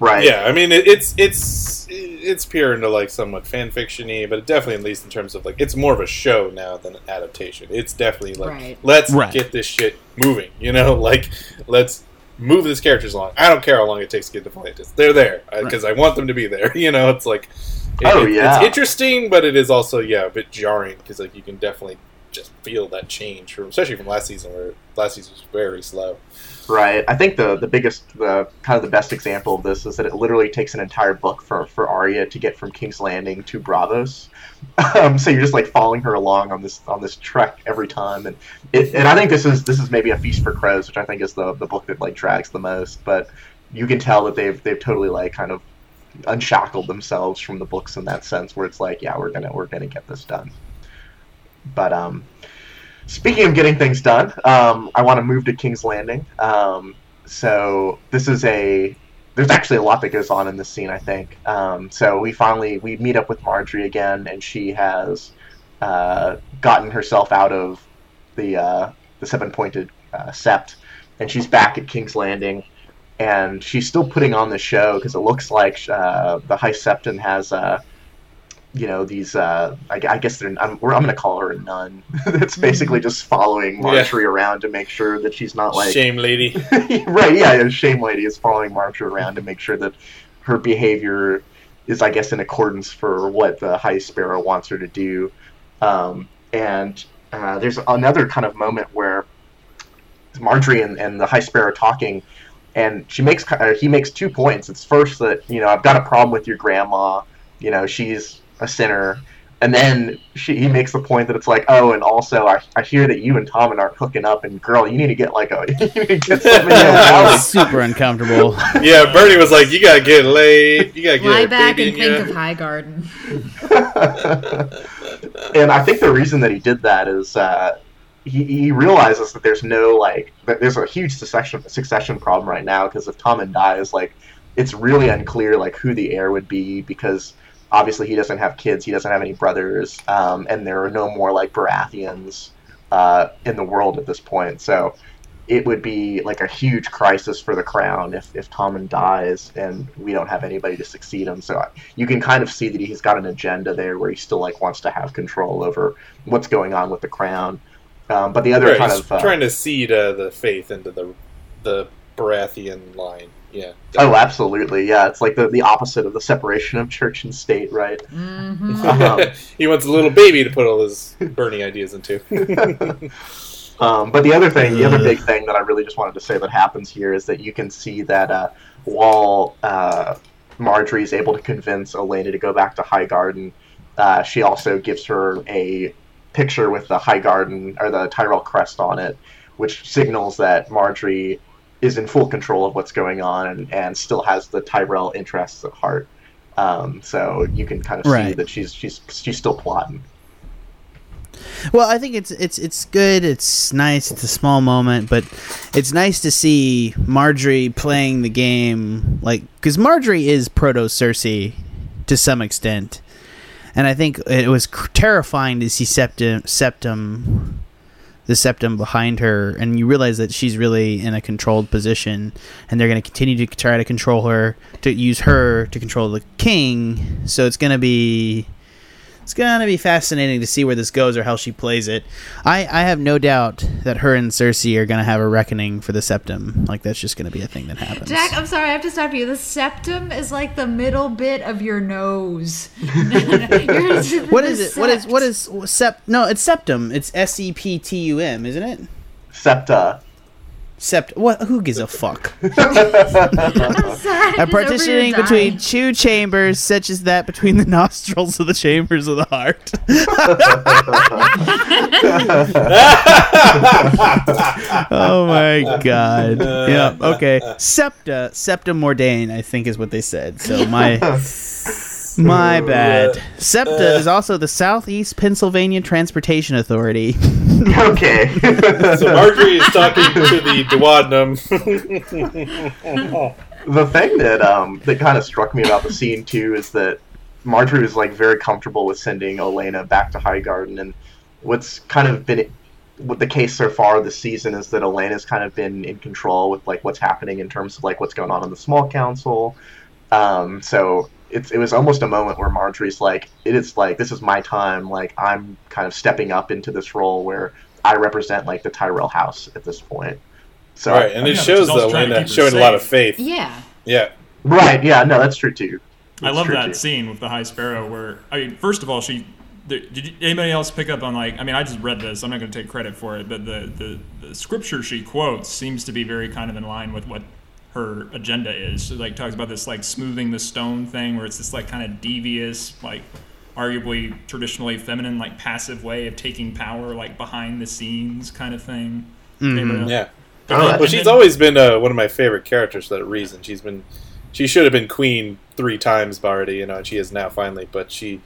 right. Yeah, I mean it, it's it's it's pure into like somewhat fan fictiony, but definitely at least in terms of like it's more of a show now than an adaptation. It's definitely like Right. let's Right. get this shit moving. You know, like let's move these characters along. I don't care how long it takes to get to Atlantis. They're there because I want them to be there. You know, it's like it- Oh, it- yeah. it's interesting, but it is also yeah a bit jarring because like you can definitely just feel that change from especially from last season where last season was very slow. Right. I think the the biggest, the kind of the best example of this is that it literally takes an entire book for for Arya to get from King's Landing to Braavos. Um, so you're just like following her along on this on this trek every time, and it, and I think this is this is maybe a feast for crows, which I think is the the book that like drags the most. But you can tell that they've they've totally like kind of unshackled themselves from the books in that sense, where it's like, yeah, we're gonna we're gonna get this done. But um, Speaking of getting things done, um, I want to move to King's Landing. Um, so this is a there's actually a lot that goes on in this scene. I think. Um, so we finally we meet up with Margaery again, and she has uh, gotten herself out of the uh, the seven pointed uh, sept, and she's back at King's Landing. And she's still putting on the show because it looks like uh, the High Septon has uh, you know these uh i, I guess they're i'm, I'm gonna call her a nun. That's basically just following margaery around to make sure that she's not like Shame, lady. right yeah shame lady is following margaery around to make sure that her behavior is i guess in accordance for what the high sparrow wants her to do. Um, and uh, there's another kind of moment where margaery and, and the high sparrow talking and she makes uh, he makes two points. It's first that you know i've got a problem with your grandma. You know she's a sinner and then she, he makes the point that it's like, oh, and also I, I hear that you and Tommen are hooking up, and girl, you need to get like a you need to get something that was super uncomfortable Yeah, Bernie was like, "You gotta get laid. You gotta get Lie back and think ya." of Highgarden. and I think the reason that he did that is uh, he, he realizes that there's no like that there's a huge succession succession problem right now because if Tommen dies, like it's really unclear like who the heir would be because obviously he doesn't have kids, he doesn't have any brothers, um, and there are no more like Baratheons uh, in the world at this point. So it would be like a huge crisis for the crown if, if Tommen dies and we don't have anybody to succeed him. So you can kind of see that he's got an agenda there where he still like wants to have control over what's going on with the crown. Um, but the other Right, kind of uh, trying to seed uh, the faith into the the Baratheon line. Yeah. oh, absolutely, yeah, it's like the, the opposite of the separation of church and state, right? hmm Um, he wants a little baby to put all his Bernie ideas into. Um, but the other thing, the other big thing that I really just wanted to say that happens here is that you can see that uh, while uh, Margaery is able to convince Olenna to go back to Highgarden, uh, she also gives her a picture with the Highgarden or the Tyrell crest on it, which signals that Margaery is in full control of what's going on and, and still has the Tyrell interests at heart. Um, so you can kind of see Right. that she's she's she's still plotting. Well, I think it's it's it's good. It's nice. It's a small moment, but it's nice to see Margaery playing the game like because Margaery is proto Cersei to some extent, and I think it was cr- terrifying to see Septim Septim the septum behind her and you realize that she's really in a controlled position and they're going to continue to try to control her to use her to control the king. So it's going to be it's gonna be fascinating to see where this goes or how she plays it. I, I have no doubt that her and Cersei are gonna have a reckoning for the septum. Like that's just gonna be a thing that happens. Jack, I'm sorry, I have to stop you. The septum is like the middle bit of your nose. You're- what the is it? What is what sept. sept? No, it's septum. It's S E P T U M, isn't it? Septa. Sept. What? Who gives a fuck? I'm sorry, A I'm partitioning between two chambers, such as that between the nostrils of the chambers of the heart. oh my god. Yeah. Okay. Septa, septum ordain, I think is what they said. So my my bad. Septa is also the Southeast Pennsylvania Transportation Authority. okay. So Margaery is talking to the duodenum. the thing that um that kind of struck me about the scene too is that Margaery was like very comfortable with sending Olenna back to Highgarden, and what's kind of been what the case so far this season is that Olenna's kind of been in control with like what's happening in terms of like what's going on in the small council. Um, so it's it was almost a moment where Margaery's like, it is like this is my time. Like I'm kind of stepping up into this role where I represent like the Tyrell house at this point. So right, and it Yeah, shows though also that trying to Olenna keep her showing a lot of faith. Yeah. Yeah. right, yeah, no, that's true too. I love that too. scene with the High Sparrow where I mean, first of all, she. Did you, anybody else pick up on like? I mean, I just read this. I'm not going to take credit for it, but the, the the scripture she quotes seems to be very kind of in line with what her agenda is. So, like talks about this like smoothing the stone thing, where it's this like kind of devious, like arguably traditionally feminine, like passive way of taking power, like behind the scenes kind of thing. Anybody else? Yeah. But Oh, then- Well, she's then- always been uh, one of my favorite characters for that reason. She's been, she should have been queen three times already, you know, and she is now finally. But she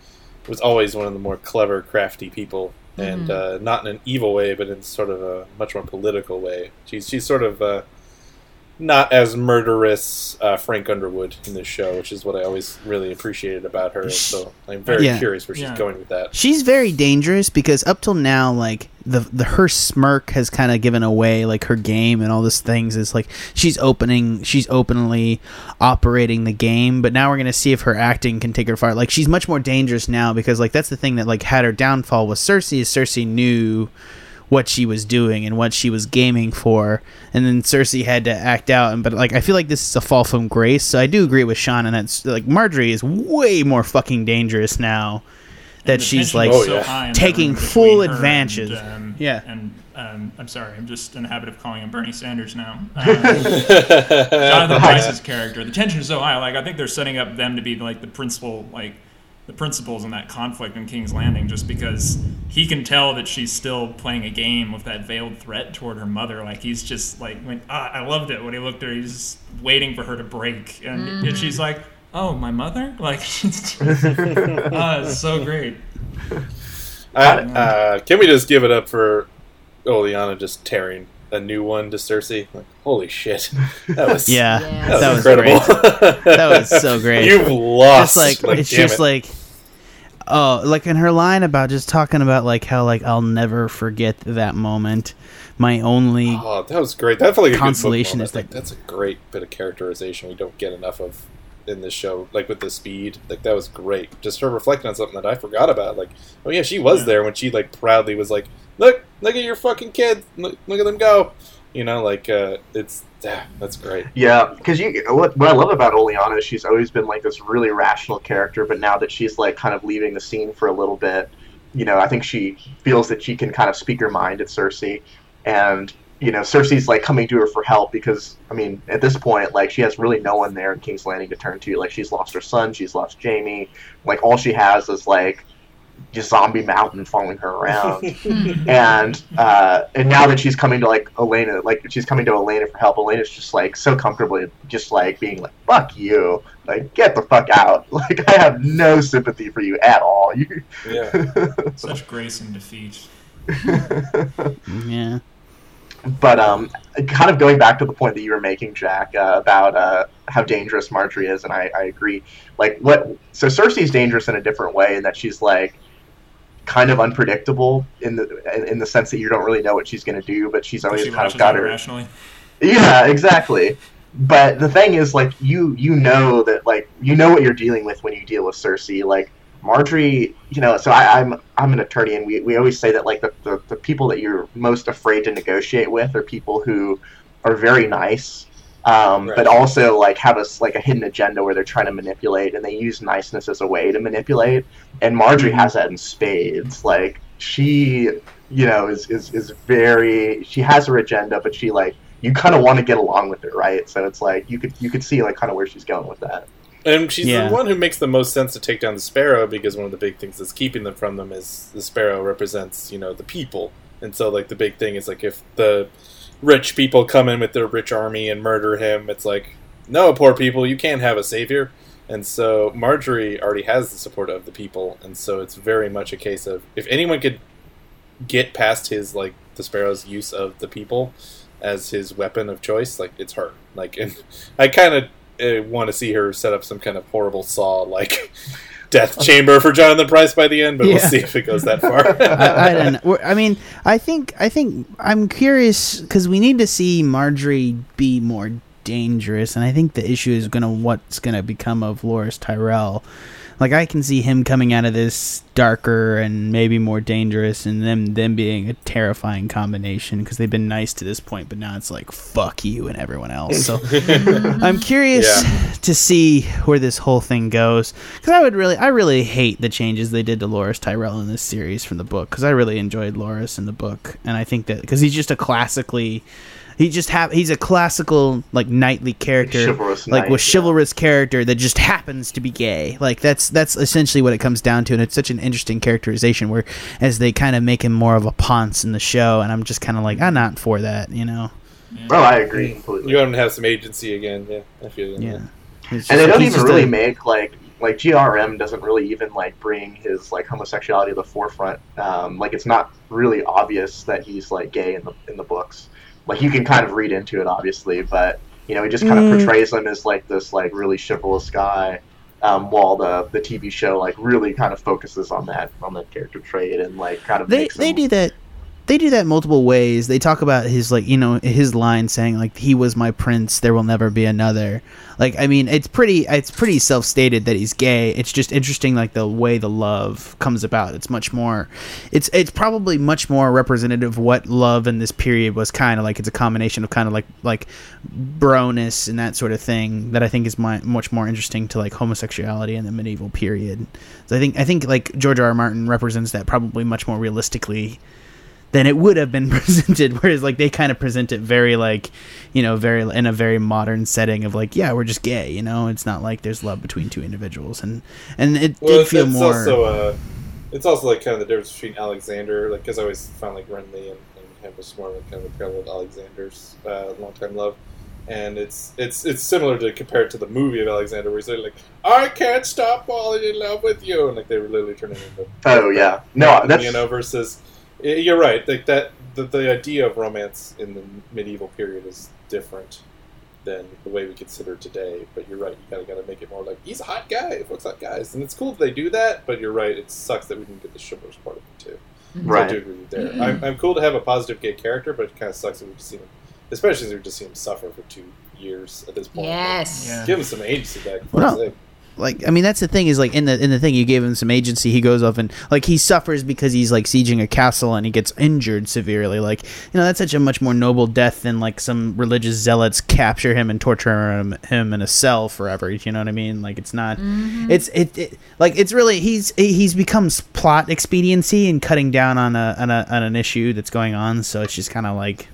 was always one of the more clever, crafty people, and uh, not in an evil way, but in sort of a much more political way. She's she's sort of uh, not as murderous uh, Frank Underwood in this show, which is what I always really appreciated about her. So I'm very Yeah. curious where she's Yeah. going with that. She's very dangerous because up till now, like the the her smirk has kind of given away like her game and all these things. Is like she's opening, she's openly operating the game. But now we're gonna see if her acting can take her far. Like she's much more dangerous now because like that's the thing that like had her downfall was Cersei. Is Cersei knew what she was doing and what she was gaming for, and then Cersei had to act out. And but like I feel like this is a fall from grace. So I do agree with Sean, and that's like Margaery is way more fucking dangerous now. That she's like so yeah. high in that taking full between her advantage. And, um, Yeah. and um, I'm sorry, I'm just in the habit of calling him Bernie Sanders now. Um, Jonathan Pryce's character, the tension is so high. Like I think they're setting up them to be like the principal, like the principals in that conflict in King's Landing, just because he can tell that she's still playing a game with that veiled threat toward her mother. Like he's just like, when, ah, I loved it when he looked at her. He's waiting for her to break, and, and she's like. Oh, my mother! Like, it's, ah, it's so great. Uh, uh, can we just give it up for Olenna just tearing a new one to Cersei? Like, holy shit, that was Yeah, Yeah. that, that was was incredible. That was so great. You've lost. Just like, it's just it. like, oh, like in her line about just talking about like how like I'll never forget that moment. My only Oh, that was great. That felt like a Consolation good is moment. Like, that's a great bit of characterization we don't get enough of in this show. Like with the speed, like that was great. Just her reflecting on something that I forgot about. Like, oh yeah, she was Yeah. there when she like proudly was like, "Look, look at your fucking kids. Look, look at them go." You know, like uh, it's that's great. Yeah, because you what, what I love about Olenna is she's always been like this really rational character, but now that she's like kind of leaving the scene for a little bit, you know, I think she feels that she can kind of speak her mind at Cersei, and you know, Cersei's like coming to her for help because I mean, at this point, like she has really no one there in King's Landing to turn to. Like she's lost her son, she's lost Jaime, like all she has is like just zombie mountain following her around and uh, and now that she's coming to like Olenna, like she's coming to Olenna for help. Olenna's just like so comfortably, just like being like "fuck you," like get the fuck out. Like I have no sympathy for you at all. You, Yeah. Such grace and defeat. Yeah. but um, kind of going back to the point that you were making, Jack, uh, about uh, how dangerous Margaery is, and I, I agree. Like what? So Cersei's dangerous in a different way, in that she's like kind of unpredictable in the in, the sense that you don't really know what she's going to do, but she's always she kind of got her. Yeah, exactly. But the thing is, like you you know that like you know what you're dealing with when you deal with Cersei. Like Margaery, you know. So I, I'm I'm an attorney, and we, we always say that like the, the the people that you're most afraid to negotiate with are people who are very nice, um, Right. but also like have a s- like a hidden agenda where they're trying to manipulate, and they use niceness as a way to manipulate. And Margaery has that in spades. Like she, you know, is is is very. She has her agenda, but she like you kind of want to get along with her, right? So it's like you could you could see like kind of where she's going with that. And she's Yeah. the one who makes the most sense to take down the sparrow because one of the big things that's keeping them from them is the sparrow represents, you know, the people. And so like the big thing is like if the rich people come in with their rich army and murder him, it's like, no, poor people, you can't have a savior. And so Margaery already has the support of the people, and so it's very much a case of if anyone could get past his like the sparrow's use of the people as his weapon of choice, like it's her. Like, and I kind of uh, want to see her set up some kind of horrible saw like death chamber for Jonathan Pryce by the end, but Yeah. we'll see if it goes that far. I, I don't know. I mean, I think I think I'm curious because we need to see Margaery be more dangerous, and I think the issue is gonna what's gonna become of Loras Tyrell. Like I can see him coming out of this darker and maybe more dangerous, and them them being a terrifying combination because they've been nice to this point, but now it's like fuck you and everyone else. So I'm curious Yeah. to see where this whole thing goes because I would really, I really hate the changes they did to Loras Tyrell in this series from the book because I really enjoyed Loras in the book, and I think that because he's just a classically, he just have he's a classical like knightly character, Chivalrous like knight, with yeah. chivalrous character that just happens to be gay. Like that's that's essentially what it comes down to, and it's such an interesting characterization where as they kind of make him more of a ponce in the show, and I'm just kind of like I'm not for that, you know. Oh, I agree completely. you want him to have some agency again, yeah. I feel you. Yeah. It's and they don't even really a- make like like GRM doesn't really even like bring his like homosexuality to the forefront. Um, like it's not really obvious that he's like gay in the in the books. Like you can kind of read into it, obviously, but you know he just kind of Mm. portrays him as like this like really chivalrous guy. Um, while the the TV show like really kind of focuses on that on that character trait and like kind of they makes they do that they do that multiple ways. They talk about his like you know his line saying like he was my prince there will never be another. Like i mean it's pretty it's pretty self-stated that he's gay. It's just interesting like the way the love comes about. It's much more it's it's probably much more representative of what love in this period was kind of like. It's a combination of kind of like like broness and that sort of thing that i think is my, much more interesting to like homosexuality in the medieval period. So i think i think like george r. r martin represents that probably much more realistically than it would have been presented whereas like they kind of present it very like you know very in a very modern setting of like yeah we're just gay you know? It's not like there's love between two individuals and and it Well, did it's, feel it's more also uh, it's also like kind of the difference between Alexander, like because I always found like Renly and, and him was more like kind of a parallel of Alexander's uh, longtime love, and it's it's it's similar to compared to the movie of Alexander, where he's like, "I can't stop falling in love with you," and like they were literally turning into Oh yeah, no, that's you know versus y- you're right, like that the, the idea of romance in the medieval period is different than the way we consider it today. But you're right, you gotta gotta make it more like he's a hot guy, folks hot guys, and it's cool that they do that. But you're right, it sucks that we didn't get the chivalrous part of it too. Mm-hmm. So I do agree with you there. Mm-hmm. I'm I'm cool to have a positive gay character, but it kind of sucks that we've seen him, especially since we've just seen him suffer for two years at this point. Yes. Yeah. Give him some agency back. For Well, sake. Like I mean that's the thing is like in the in the thing you gave him some agency. He goes off and like he suffers because he's like sieging a castle and he gets injured severely. Like you know that's such a much more noble death than like some religious zealots capture him and torture him, him in a cell forever. You know what I mean? Like it's not mm-hmm. it's it, it like it's really he's he's becomes plot expediency and cutting down on a on, a, on an issue that's going on. So it's just kind of like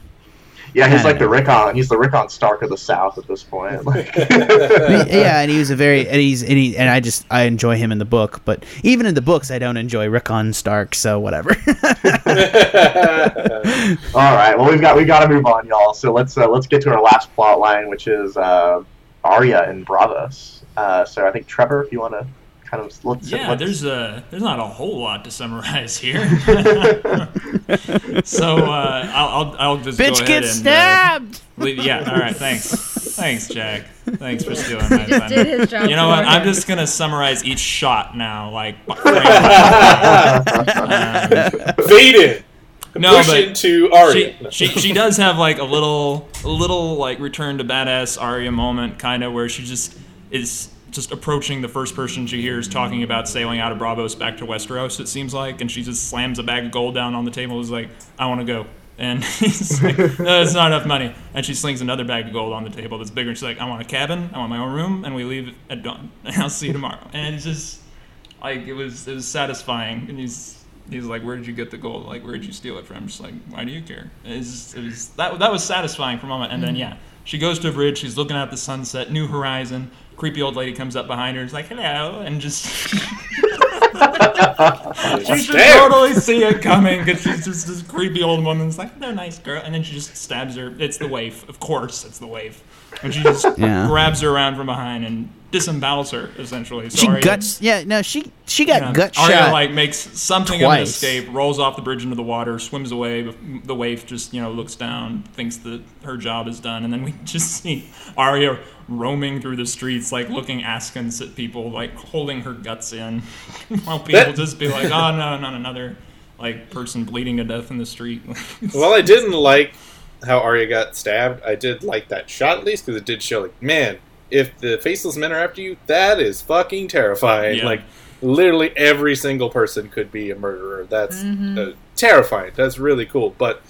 Yeah, he's I like the don't Rickon. He's the Rickon Stark of the South at this point. Like, yeah, and he was a very and he's and he and I just I enjoy him in the book, but even in the books I don't enjoy Rickon Stark, so whatever. All right. Well, we've got we got to move on, y'all. So let's uh, let's get to our last plot line, which is uh, Arya and Braavos. Uh, so I think Trevor, if you want to kind of let's Yeah, let's- there's a there's not a whole lot to summarize here. so uh, I'll, I'll I'll just go Bitch ahead gets and, uh, stabbed. leave- yeah, all right, thanks, thanks, Jack. Thanks for stealing my Just did thunder. his job. You know what? for I'm just gonna summarize each shot now, like frame by. Um, Fade in. No, Push but into she, she she does have like a little a little like return to badass Arya moment kind of where she just is just approaching the first person she hears talking about sailing out of Braavos back to Westeros it seems like and she just slams a bag of gold down on the table and is like I want to go. And he's like no it's not enough money. And she slings another bag of gold on the table that's bigger and she's like I want a cabin I want my own room and we leave at dawn and I'll see you tomorrow. And it's just like it was it was satisfying and he's he's like where did you get the gold? Like where did you steal it from? Just like why do you care? It's just, it was that that was satisfying for a moment and then mm-hmm. yeah she goes to a bridge she's looking at the sunset new horizon creepy old lady comes up behind her and is like hello and just she should Damn. totally see it coming because she's just this creepy old woman's like they're nice girl and then she just stabs her it's the waif of course it's the waif and she just Yeah. grabs her around from behind and disembowels her essentially She Sorry. guts. Yeah, no, she she got Yeah. gut Arya shot. like makes something of an escape, rolls off the bridge into the water, swims away. The waif just you know looks down, thinks that her job is done, and then we just see Arya roaming through the streets, like looking askance at people, like holding her guts in, while people That- just be like, "Oh no, not another like person bleeding to death in the street." Well, I didn't like how Arya got stabbed. I did like that shot at least because it did show, like, man, if the faceless men are after you, that is fucking terrifying. Yeah. Like, literally every single person could be a murderer. That's uh, terrifying. That's really cool. But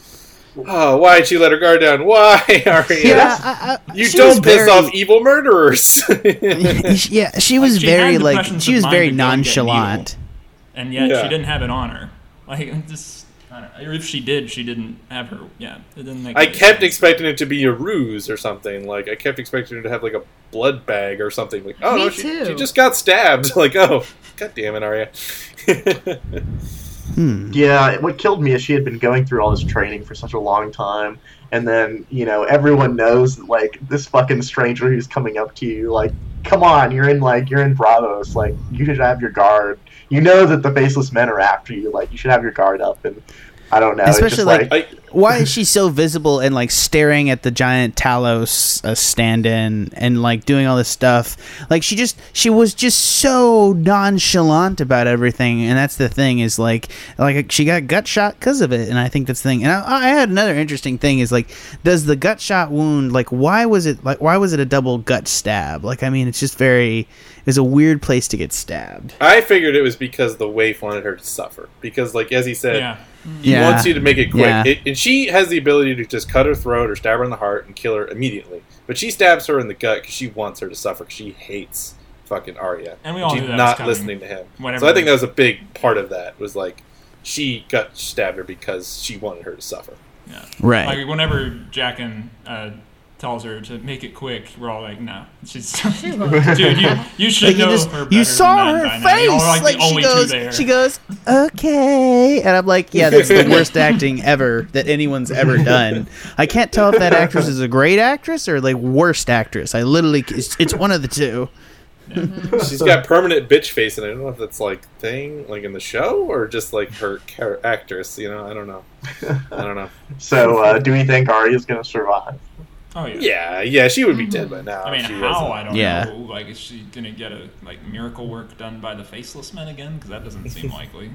Ah, oh, why'd she let her guard down? Why, Arya? yeah, I, I, You don't piss very- off evil murderers. yeah, she was she very like she was very to go and get nonchalant. and yet Yeah. she didn't have it on her. Like just, I don't know. if she did, she didn't have her. Yeah, it didn't make. I kept sense. expecting it to be a ruse or something. Like I kept expecting her to have like a blood bag or something. Like oh Me no, she, too. she just got stabbed. Like oh, god damn it, Arya. Hmm. Yeah, what killed me is she had been going through all this training for such a long time, and then you know everyone knows that, like this fucking stranger who's coming up to you, like, come on, you're in like you're in Braavos, like you should have your guard. You know that the faceless men are after you, like you should have your guard up, and I don't know, it's Especially, just like, like, I, Why is she so visible and like staring at the giant Talos uh, stand-in and like doing all this stuff? Like she just she was just so nonchalant about everything, and that's the thing is like like she got gut shot because of it, and I think that's the thing. And I, I had another interesting thing is like, does the gut shot wound like why was it like why was it a double gut stab? Like I mean, it's just very it's a weird place to get stabbed. I figured it was because the waif wanted her to suffer. Because like as he said, Yeah, he Yeah. wants you to make it quick. Yeah. It, and she has the ability to just cut her throat or stab her in the heart and kill her immediately. But she stabs her in the gut because she wants her to suffer. 'cause she hates fucking Arya. And we all she's knew that not coming. listening to him. Whenever- So I think that was a big part of that. Was like she gut stabbed her because she wanted her to suffer. yeah. Right. Like whenever Jack and uh, tells her to make it quick, we're all like, no, she's. Dude, you you should Like you just her. better you saw than her that by now. face. You're like, like the only she two goes, there. she goes, okay, and I'm like, yeah, that's the worst acting ever that anyone's ever done. I can't tell if that actress is a great actress or like worst actress. I literally, it's, it's one of the two. She's got permanent bitch face, and I don't know if that's like thing like in the show or just like her char- actress. You know, I don't know. I don't know. so uh, do we think Arya's gonna survive? Oh yeah. Yeah, yeah, she would be dead mm-hmm. by now. I mean, she how? wasn't. I don't Yeah. know. Like, is she gonna get a like miracle work done by the faceless men again? Because that doesn't seem likely.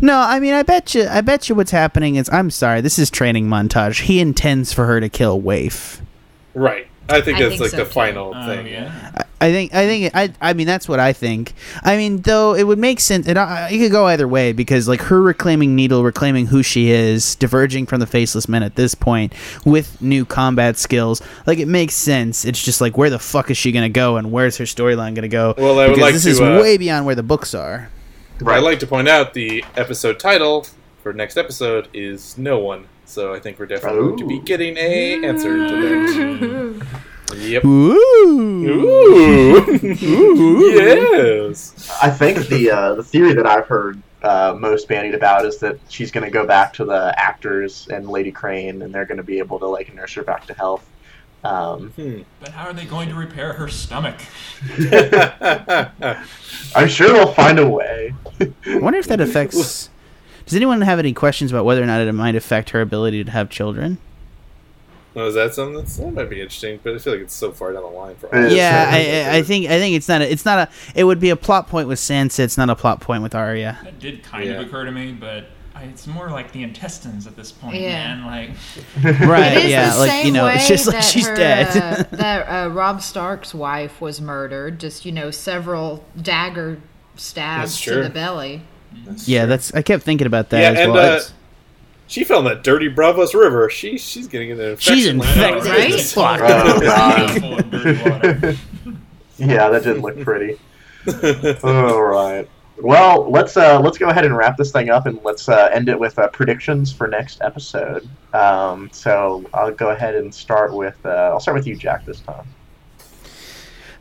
No, I mean, I bet you, I bet you, what's happening is, I'm sorry, this is training montage. He intends for her to kill Waif. Right. I think I that's think like so, the too. final Oh thing. yeah. I- I think I think I I mean that's what I think. I mean though it would make sense. It, it could go either way because like her reclaiming Needle, reclaiming who she is, diverging from the Faceless Men at this point with new combat skills. Like it makes sense. It's just like where the fuck is she gonna go and where's her storyline gonna go? Well, I would because like this to, is uh, way beyond where the books are. I'd like to point out the episode title for next episode is No One. So I think we're definitely going to be getting a answer to that. Yep. Ooh. Ooh. yes. I think the uh, the theory that I've heard uh, most bandied about is that she's going to go back to the actors and Lady Crane, and they're going to be able to like nurse her back to health. Um, But how are they going to repair her stomach? I'm sure they'll find a way. I wonder if that affects. Does anyone have any questions about whether or not it might affect her ability to have children? Oh, is that something that's, that might be interesting? But I feel like it's so far down the line for It all. Yeah, I, I- I think I think it's not a, it's not a it would be a plot point with Sansa. It's not a plot point with Arya. That did kind Yeah. of occur to me, but I, it's more like the intestines at this point, Yeah. man. Like, Right? Yeah, like you know, it's just like she's her, dead. uh, that uh, Robb Stark's wife was murdered. Just you know, several dagger stabs to the belly. Yeah, that's I kept thinking about that Yeah, as and, well. uh, She fell in that dirty Braavos River. She she's getting an infection. She's like infected. that. Right? Oh, God. dirty water. Yeah, that didn't look pretty. All right. Well, let's uh, let's go ahead and wrap this thing up, and let's uh, end it with uh, predictions for next episode. Um, so I'll go ahead and start with uh, I'll start with you, Jack, this time.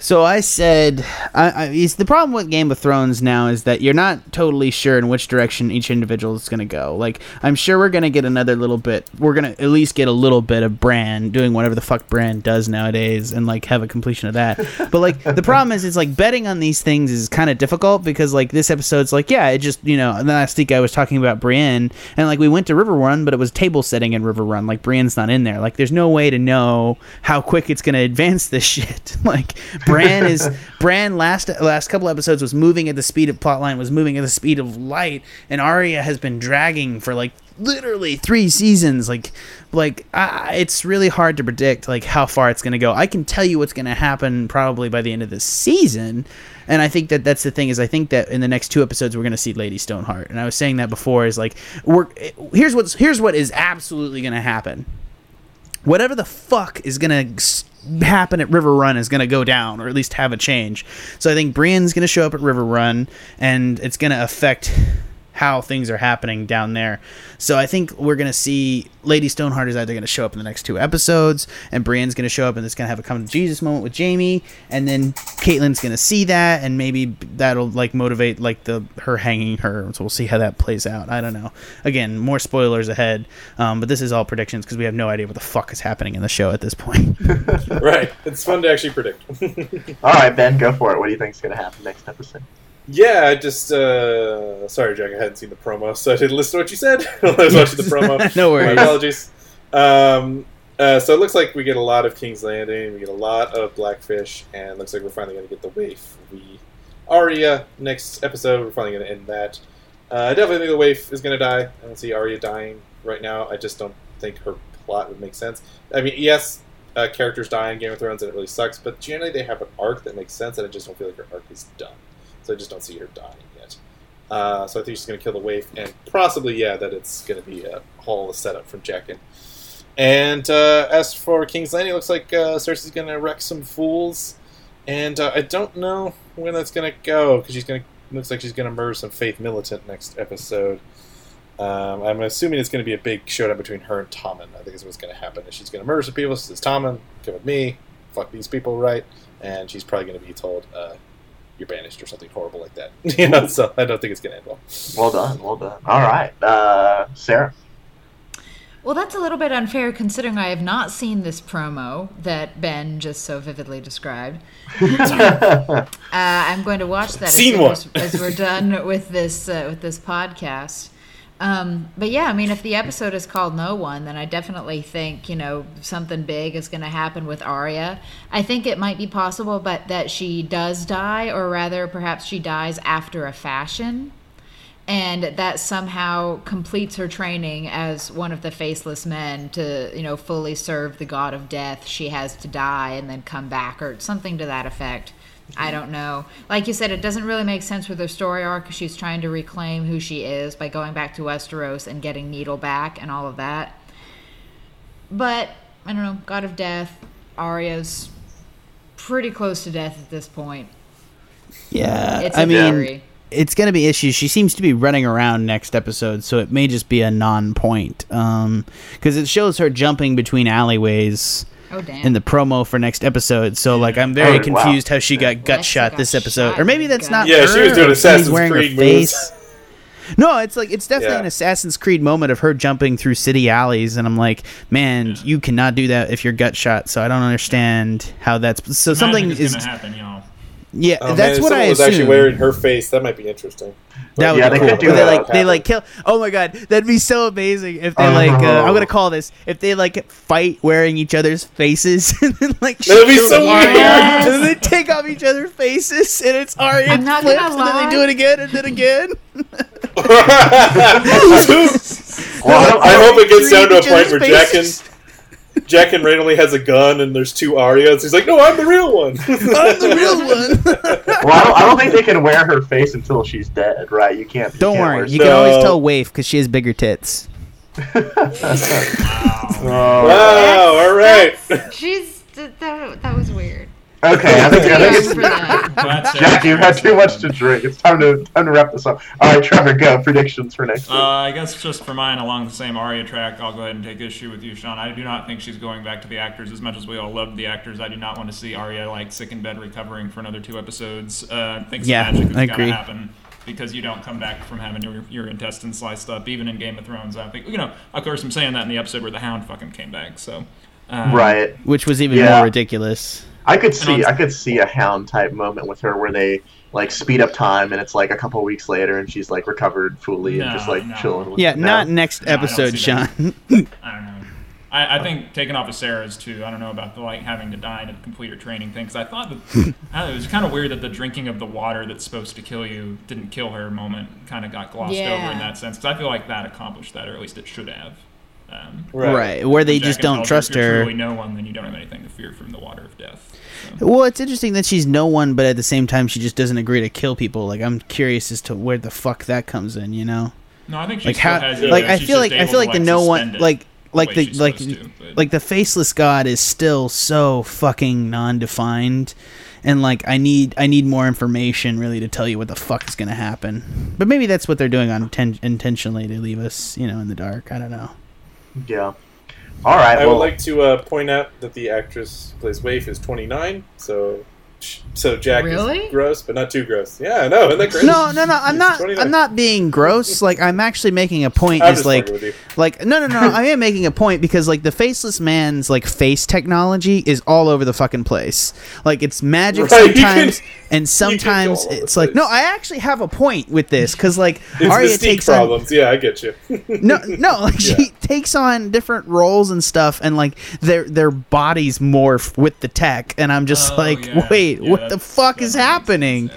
So I said, I, I, the problem with Game of Thrones now is that you're not totally sure in which direction each individual is going to go. Like, I'm sure we're going to get another little bit. We're going to at least get a little bit of Bran doing whatever the fuck Bran does nowadays, and like have a completion of that. But like, the problem is, it's like betting on these things is kind of difficult because like this episode's like, yeah, it just you know. And last week I was talking about Brienne, and like we went to Riverrun, but it was table setting in Riverrun. Like Brienne's not in there. Like, there's no way to know how quick it's going to advance this shit. like. Bran is Bran last last couple episodes was moving at the speed of plotline was moving at the speed of light, and Arya has been dragging for like literally three seasons. Like, like I, it's really hard to predict like how far it's gonna go. I can tell you what's gonna happen probably by the end of this season. And I think that that's the thing is I think that in the next two episodes we're gonna see Lady Stoneheart, and I was saying that before is like we're here's what's here's what is absolutely gonna happen whatever the fuck is gonna s- happen at Riverrun is gonna go down, or at least have a change. So I think Brienne's gonna show up at Riverrun, and it's gonna affect how things are happening down there. So I think we're gonna see Lady Stoneheart is either gonna show up in the next two episodes, and Brienne's gonna show up and it's gonna have a come to Jesus moment with Jaime, and then Catelyn's gonna see that, and maybe that'll like motivate like the her hanging her. So we'll see how that plays out. I don't know. Again, more spoilers ahead, um, but this is all predictions because we have no idea what the fuck is happening in the show at this point. right. It's fun to actually predict. All right, Ben, go for it. What do you think is going to happen next episode? Yeah, I just uh sorry, Jack, I hadn't seen the promo, so I didn't listen to what you said. I was watching the promo. no My worries. apologies. Um, uh, so it looks like we get a lot of King's Landing, we get a lot of Blackfish, and it looks like we're finally going to get the waif. We Arya next episode. We're finally going to end that. Uh, I definitely think the waif is going to die. I don't see Arya dying right now. I just don't think her plot would make sense. I mean, yes, uh, characters die in Game of Thrones, and it really sucks. But generally, they have an arc that makes sense, and I just don't feel like her arc is done. So I just don't see her dying yet. Uh, so I think she's going to kill the waif, and possibly, yeah, that it's going to be a whole setup from Jaqen. And uh, as for King's Landing, it looks like uh, Cersei's going to wreck some fools, and uh, I don't know when that's going to go because she's going to looks like she's going to murder some Faith militant next episode. Um, I'm assuming it's going to be a big showdown between her and Tommen. I think is what's going to happen. Is she's going to murder some people. She says, "Tommen, come with me. Fuck these people, right?" And she's probably going to be told, uh, "You're banished" or something horrible like that. you know, so I don't think it's going to end well. Well done, well done. All right, uh, Sarah. Well, that's a little bit unfair considering I have not seen this promo that Ben just so vividly described. Uh, I'm going to watch that as, Scene soon one. as, as we're done with this uh, with this podcast. Um, but yeah, I mean, if the episode is called No One, then I definitely think you know something big is going to happen with Arya. I think it might be possible, but that she does die, or rather, perhaps she dies after a fashion and that somehow completes her training as one of the faceless men to you know fully serve the god of death she has to die and then come back or something to that effect i don't know. Like you said it doesn't really make sense with her story arc because she's trying to reclaim who she is by going back to westeros and getting needle back and all of that. But i don't know god of death arya's pretty close to death at this point. Yeah, it's I mean, it's going to be issues. She seems to be running around next episode, so it may just be a non-point um, because it shows her jumping between alleyways oh damn in the promo for next episode. So like, I'm very Oh, wow. confused how she got gut Lexa shot got this episode, shot or maybe that's gut. not. Yeah, her, she was doing or somebody's Assassin's wearing her Creed face. No, it's like it's definitely Yeah. an Assassin's Creed moment of her jumping through city alleys, and I'm like, man, you cannot do that if you're gut shot. So I don't understand how that's so something is going to happen, y'all. Yeah. Oh, that's man, what I was assume. actually wearing her face. That might be interesting. That would Yeah, be they cool. could do they that. like they like kill. Oh my god, that'd be so amazing if they like. Uh, I'm gonna call this if they like fight wearing each other's faces and then like That'd be so Arya, weird. Yes. and then they take off each other's faces and it's Arya I'm not flips gonna and then they do it again and then again. Well, I hope it gets down to a Each point other's where Jack and faces. Jack and randomly has a gun and there's two Aryas. He's like, no, I'm the real one. I'm the real one. well, I don't, I don't think they can wear her face until she's dead, right? You can't. you Don't can't worry, wear- you can always tell Waif because she has bigger tits. Oh. wow, all right. She's that, that, that was weird. Okay, I think, I think it's, for that. Glad Sarah Jack, you've had too much to drink. It's time to time to wrap this up. All right, Trevor, go predictions for next Uh, week. I guess just for mine, along the same Arya track, I'll go ahead and take issue with you, Sean. I do not think she's going back to the actors as much as we all loved the actors. I do not want to see Arya like sick in bed recovering for another two episodes. Uh, I think some Yeah, magic is I gonna agree. happen because you don't come back from having your, your intestines sliced up, even in Game of Thrones. I think you know. Of course, I'm saying that in the episode where the Hound fucking came back. So. Um, right. Which was even Yeah. more ridiculous. I could see I could see a hound type moment with her where they like speed up time and it's like a couple weeks later and she's like recovered fully and just like no. chilling. With Yeah, no. not next No, I episode. Sean. I don't know. I, I think taking off of Sarah's too. I don't know about the like having to die to complete her training thing because I thought that I know, it was kind of weird that the drinking of the water that's supposed to kill you didn't kill her moment kind of got glossed over in that sense because I feel like that accomplished that or at least it should have. Um, right. where they just don't Helga, trust if you're her. Truly no one, then you don't have anything to fear from the water of death. So. Well, it's interesting that she's no one, but at the same time, she just doesn't agree to kill people. Like, I'm curious as to where the fuck that comes in. You know, No, I think she like still how, has. like yeah, I feel like I feel like the no one, like like way the like to, like the faceless god is still so fucking non-defined, and like I need I need more information really to tell you what the fuck is gonna happen. But maybe that's what they're doing on ten- intentionally to leave us, you know, in the dark. I don't know. Yeah. All right. I well, would like to uh, point out that the actress who plays Waif is 29, so so Jack Really? is gross, but not too gross. Yeah, no, isn't that great? No, no, no. I'm He's not. 29. I'm not being gross. Like I'm actually making a point. I'm Is just like, with you. like no, no, no. I am making a point because like the faceless man's like face technology is all over the fucking place. Like it's magic Right, you can- sometimes, and sometimes it's the like no. I actually have a point with this because like It's Arya mystique takes on problems. Yeah, I get you. no, no. Like Yeah. she takes on different roles and stuff, and like their their bodies morph with the tech, and I'm just Oh, like, yeah. wait, Yeah, what the fuck is happening?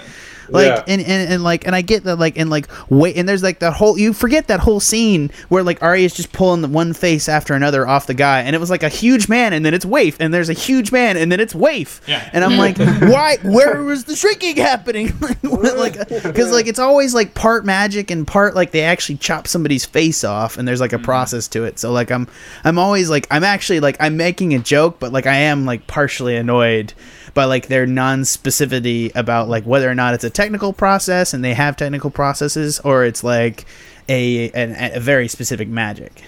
Like Yeah. and, and and like and I get that like and like wait and there's like that whole you forget that whole scene where like Arya's just pulling the one face after another off the guy and it was like a huge man and then it's waif and there's a huge man and then it's waif Yeah. and I'm like why where was the shrinking happening like because like it's always like part magic and part like they actually chop somebody's face off and there's like a process to it so like I'm I'm always like I'm actually like I'm making a joke but like I am like partially annoyed by like their non-specificity about like whether or not it's a technical process and they have technical processes or it's like a an, a very specific magic.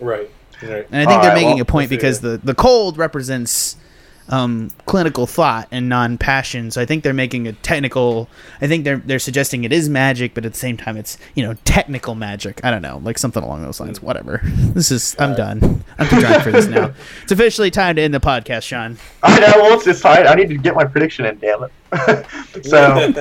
right. Right. And I think All they're right, making well, a point because the the cold represents um, clinical thought and non-passion. So I think they're making a technical. I think they're they're suggesting it is magic, but at the same time, it's you know technical magic. I don't know, like something along those lines. Whatever. This is. I'm done. I'm too drunk for this now. It's officially time to end the podcast, Sean. I know. Well, it's just I, I need to get my prediction in. Damn it. so,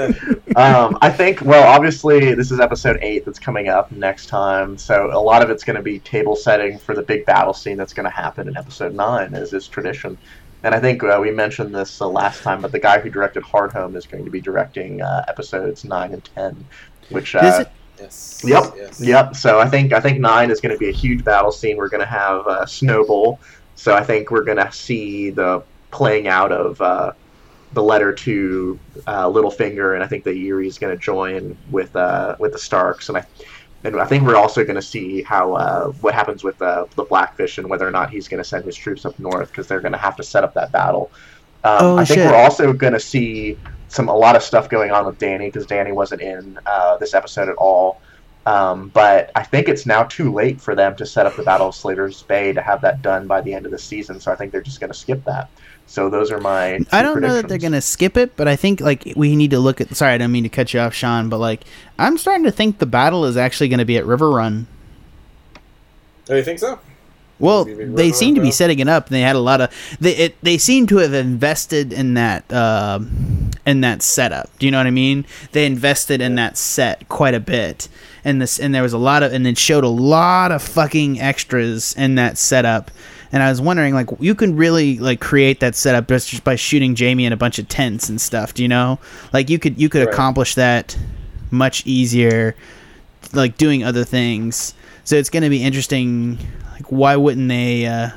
um, I think. Well, obviously, this is episode eight that's coming up next time. So a lot of it's going to be table setting for the big battle scene that's going to happen in episode nine, as is tradition. And I think uh, we mentioned this uh, last time, but the guy who directed Hardhome is going to be directing uh, episodes nine and ten, which uh, Is it? yes. Yep. Yes. Yep. So I think I think nine is going to be a huge battle scene. We're going to have uh, Snowball. So I think we're going to see the playing out of uh, the letter to uh, Littlefinger, and I think that Eyrie is going to join with uh, with the Starks, and I and I think we're also going to see how uh, what happens with uh, the Blackfish and whether or not he's going to send his troops up north because they're going to have to set up that battle. Um, Oh, I think shit. we're also going to see some a lot of stuff going on with Dany because Dany wasn't in uh, this episode at all. Um, but I think it's now too late for them to set up the Battle of Slaver's Bay to have that done by the end of the season. So I think they're just going to skip that. So those are my. I don't know that they're gonna skip it, but I think like we need to look at. Sorry, I don't mean to cut you off, Sean, but like I'm starting to think the battle is actually going to be at Riverrun. Oh, you think so? Well, they seem to be setting it up. And they had a lot of they it, they seem to have invested in that uh, in that setup. Do you know what I mean? They invested in that set quite a bit, and this and there was a lot of and it showed a lot of fucking extras in that setup. And I was wondering, like, you can really like create that setup just, just by shooting Jaime in a bunch of tents and stuff. Do you know? Like, you could you could Right. accomplish that much easier, like doing other things. So it's going to be interesting. Like, why wouldn't they? Uh,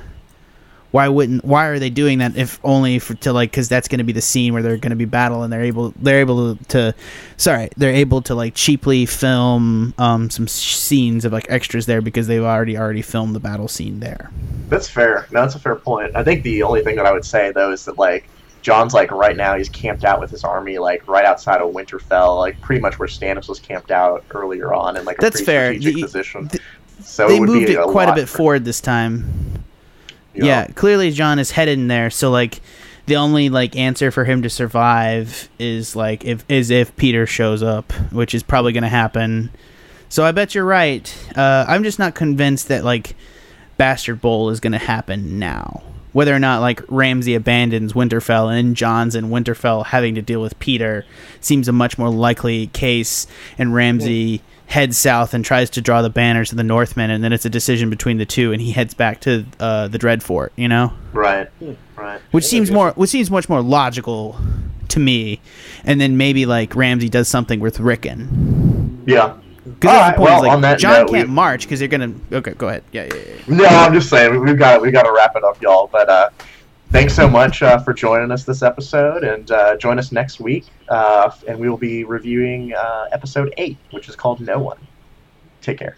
why wouldn't? Why are they doing that? If only for to like, because that's going to be the scene where they're going to be battle and they're able they're able to, to sorry they're able to like cheaply film um some scenes of like extras there because they've already already filmed the battle scene there. That's fair. No, that's a fair point. I think the only thing that I would say though is that like Jon's like right now he's camped out with his army like right outside of Winterfell, like pretty much where Stannis was camped out earlier on in like a That's fair. strategic The- position. th- so they it would moved it quite a bit for- forward this time. You. Yeah, clearly Jon is headed in there. So like, the only like answer for him to survive is like if is if Petyr shows up, which is probably going to happen. So I bet you're right. Uh, I'm just not convinced that like Bastard Bowl is going to happen now. Whether or not like Ramsay abandons Winterfell and Jon's in Winterfell having to deal with Petyr seems a much more likely case, and Ramsay heads south and tries to draw the banners of the Northmen, and then it's a decision between the two, and he heads back to uh, the Dreadfort. You know, Right. Right. which seems more, which seems much more logical to me. And then maybe like Ramsay does something with Rickon. Yeah. Because All that's right, the point. well, is, like, on that Jon note, can't we- march because you're gonna. Okay, go ahead. Yeah, yeah, yeah. No, I'm just saying we've got we got to wrap it up, y'all. But uh, thanks so much uh, for joining us this episode, and uh, join us next week, uh, and we will be reviewing uh, episode eight, which is called No One. Take care.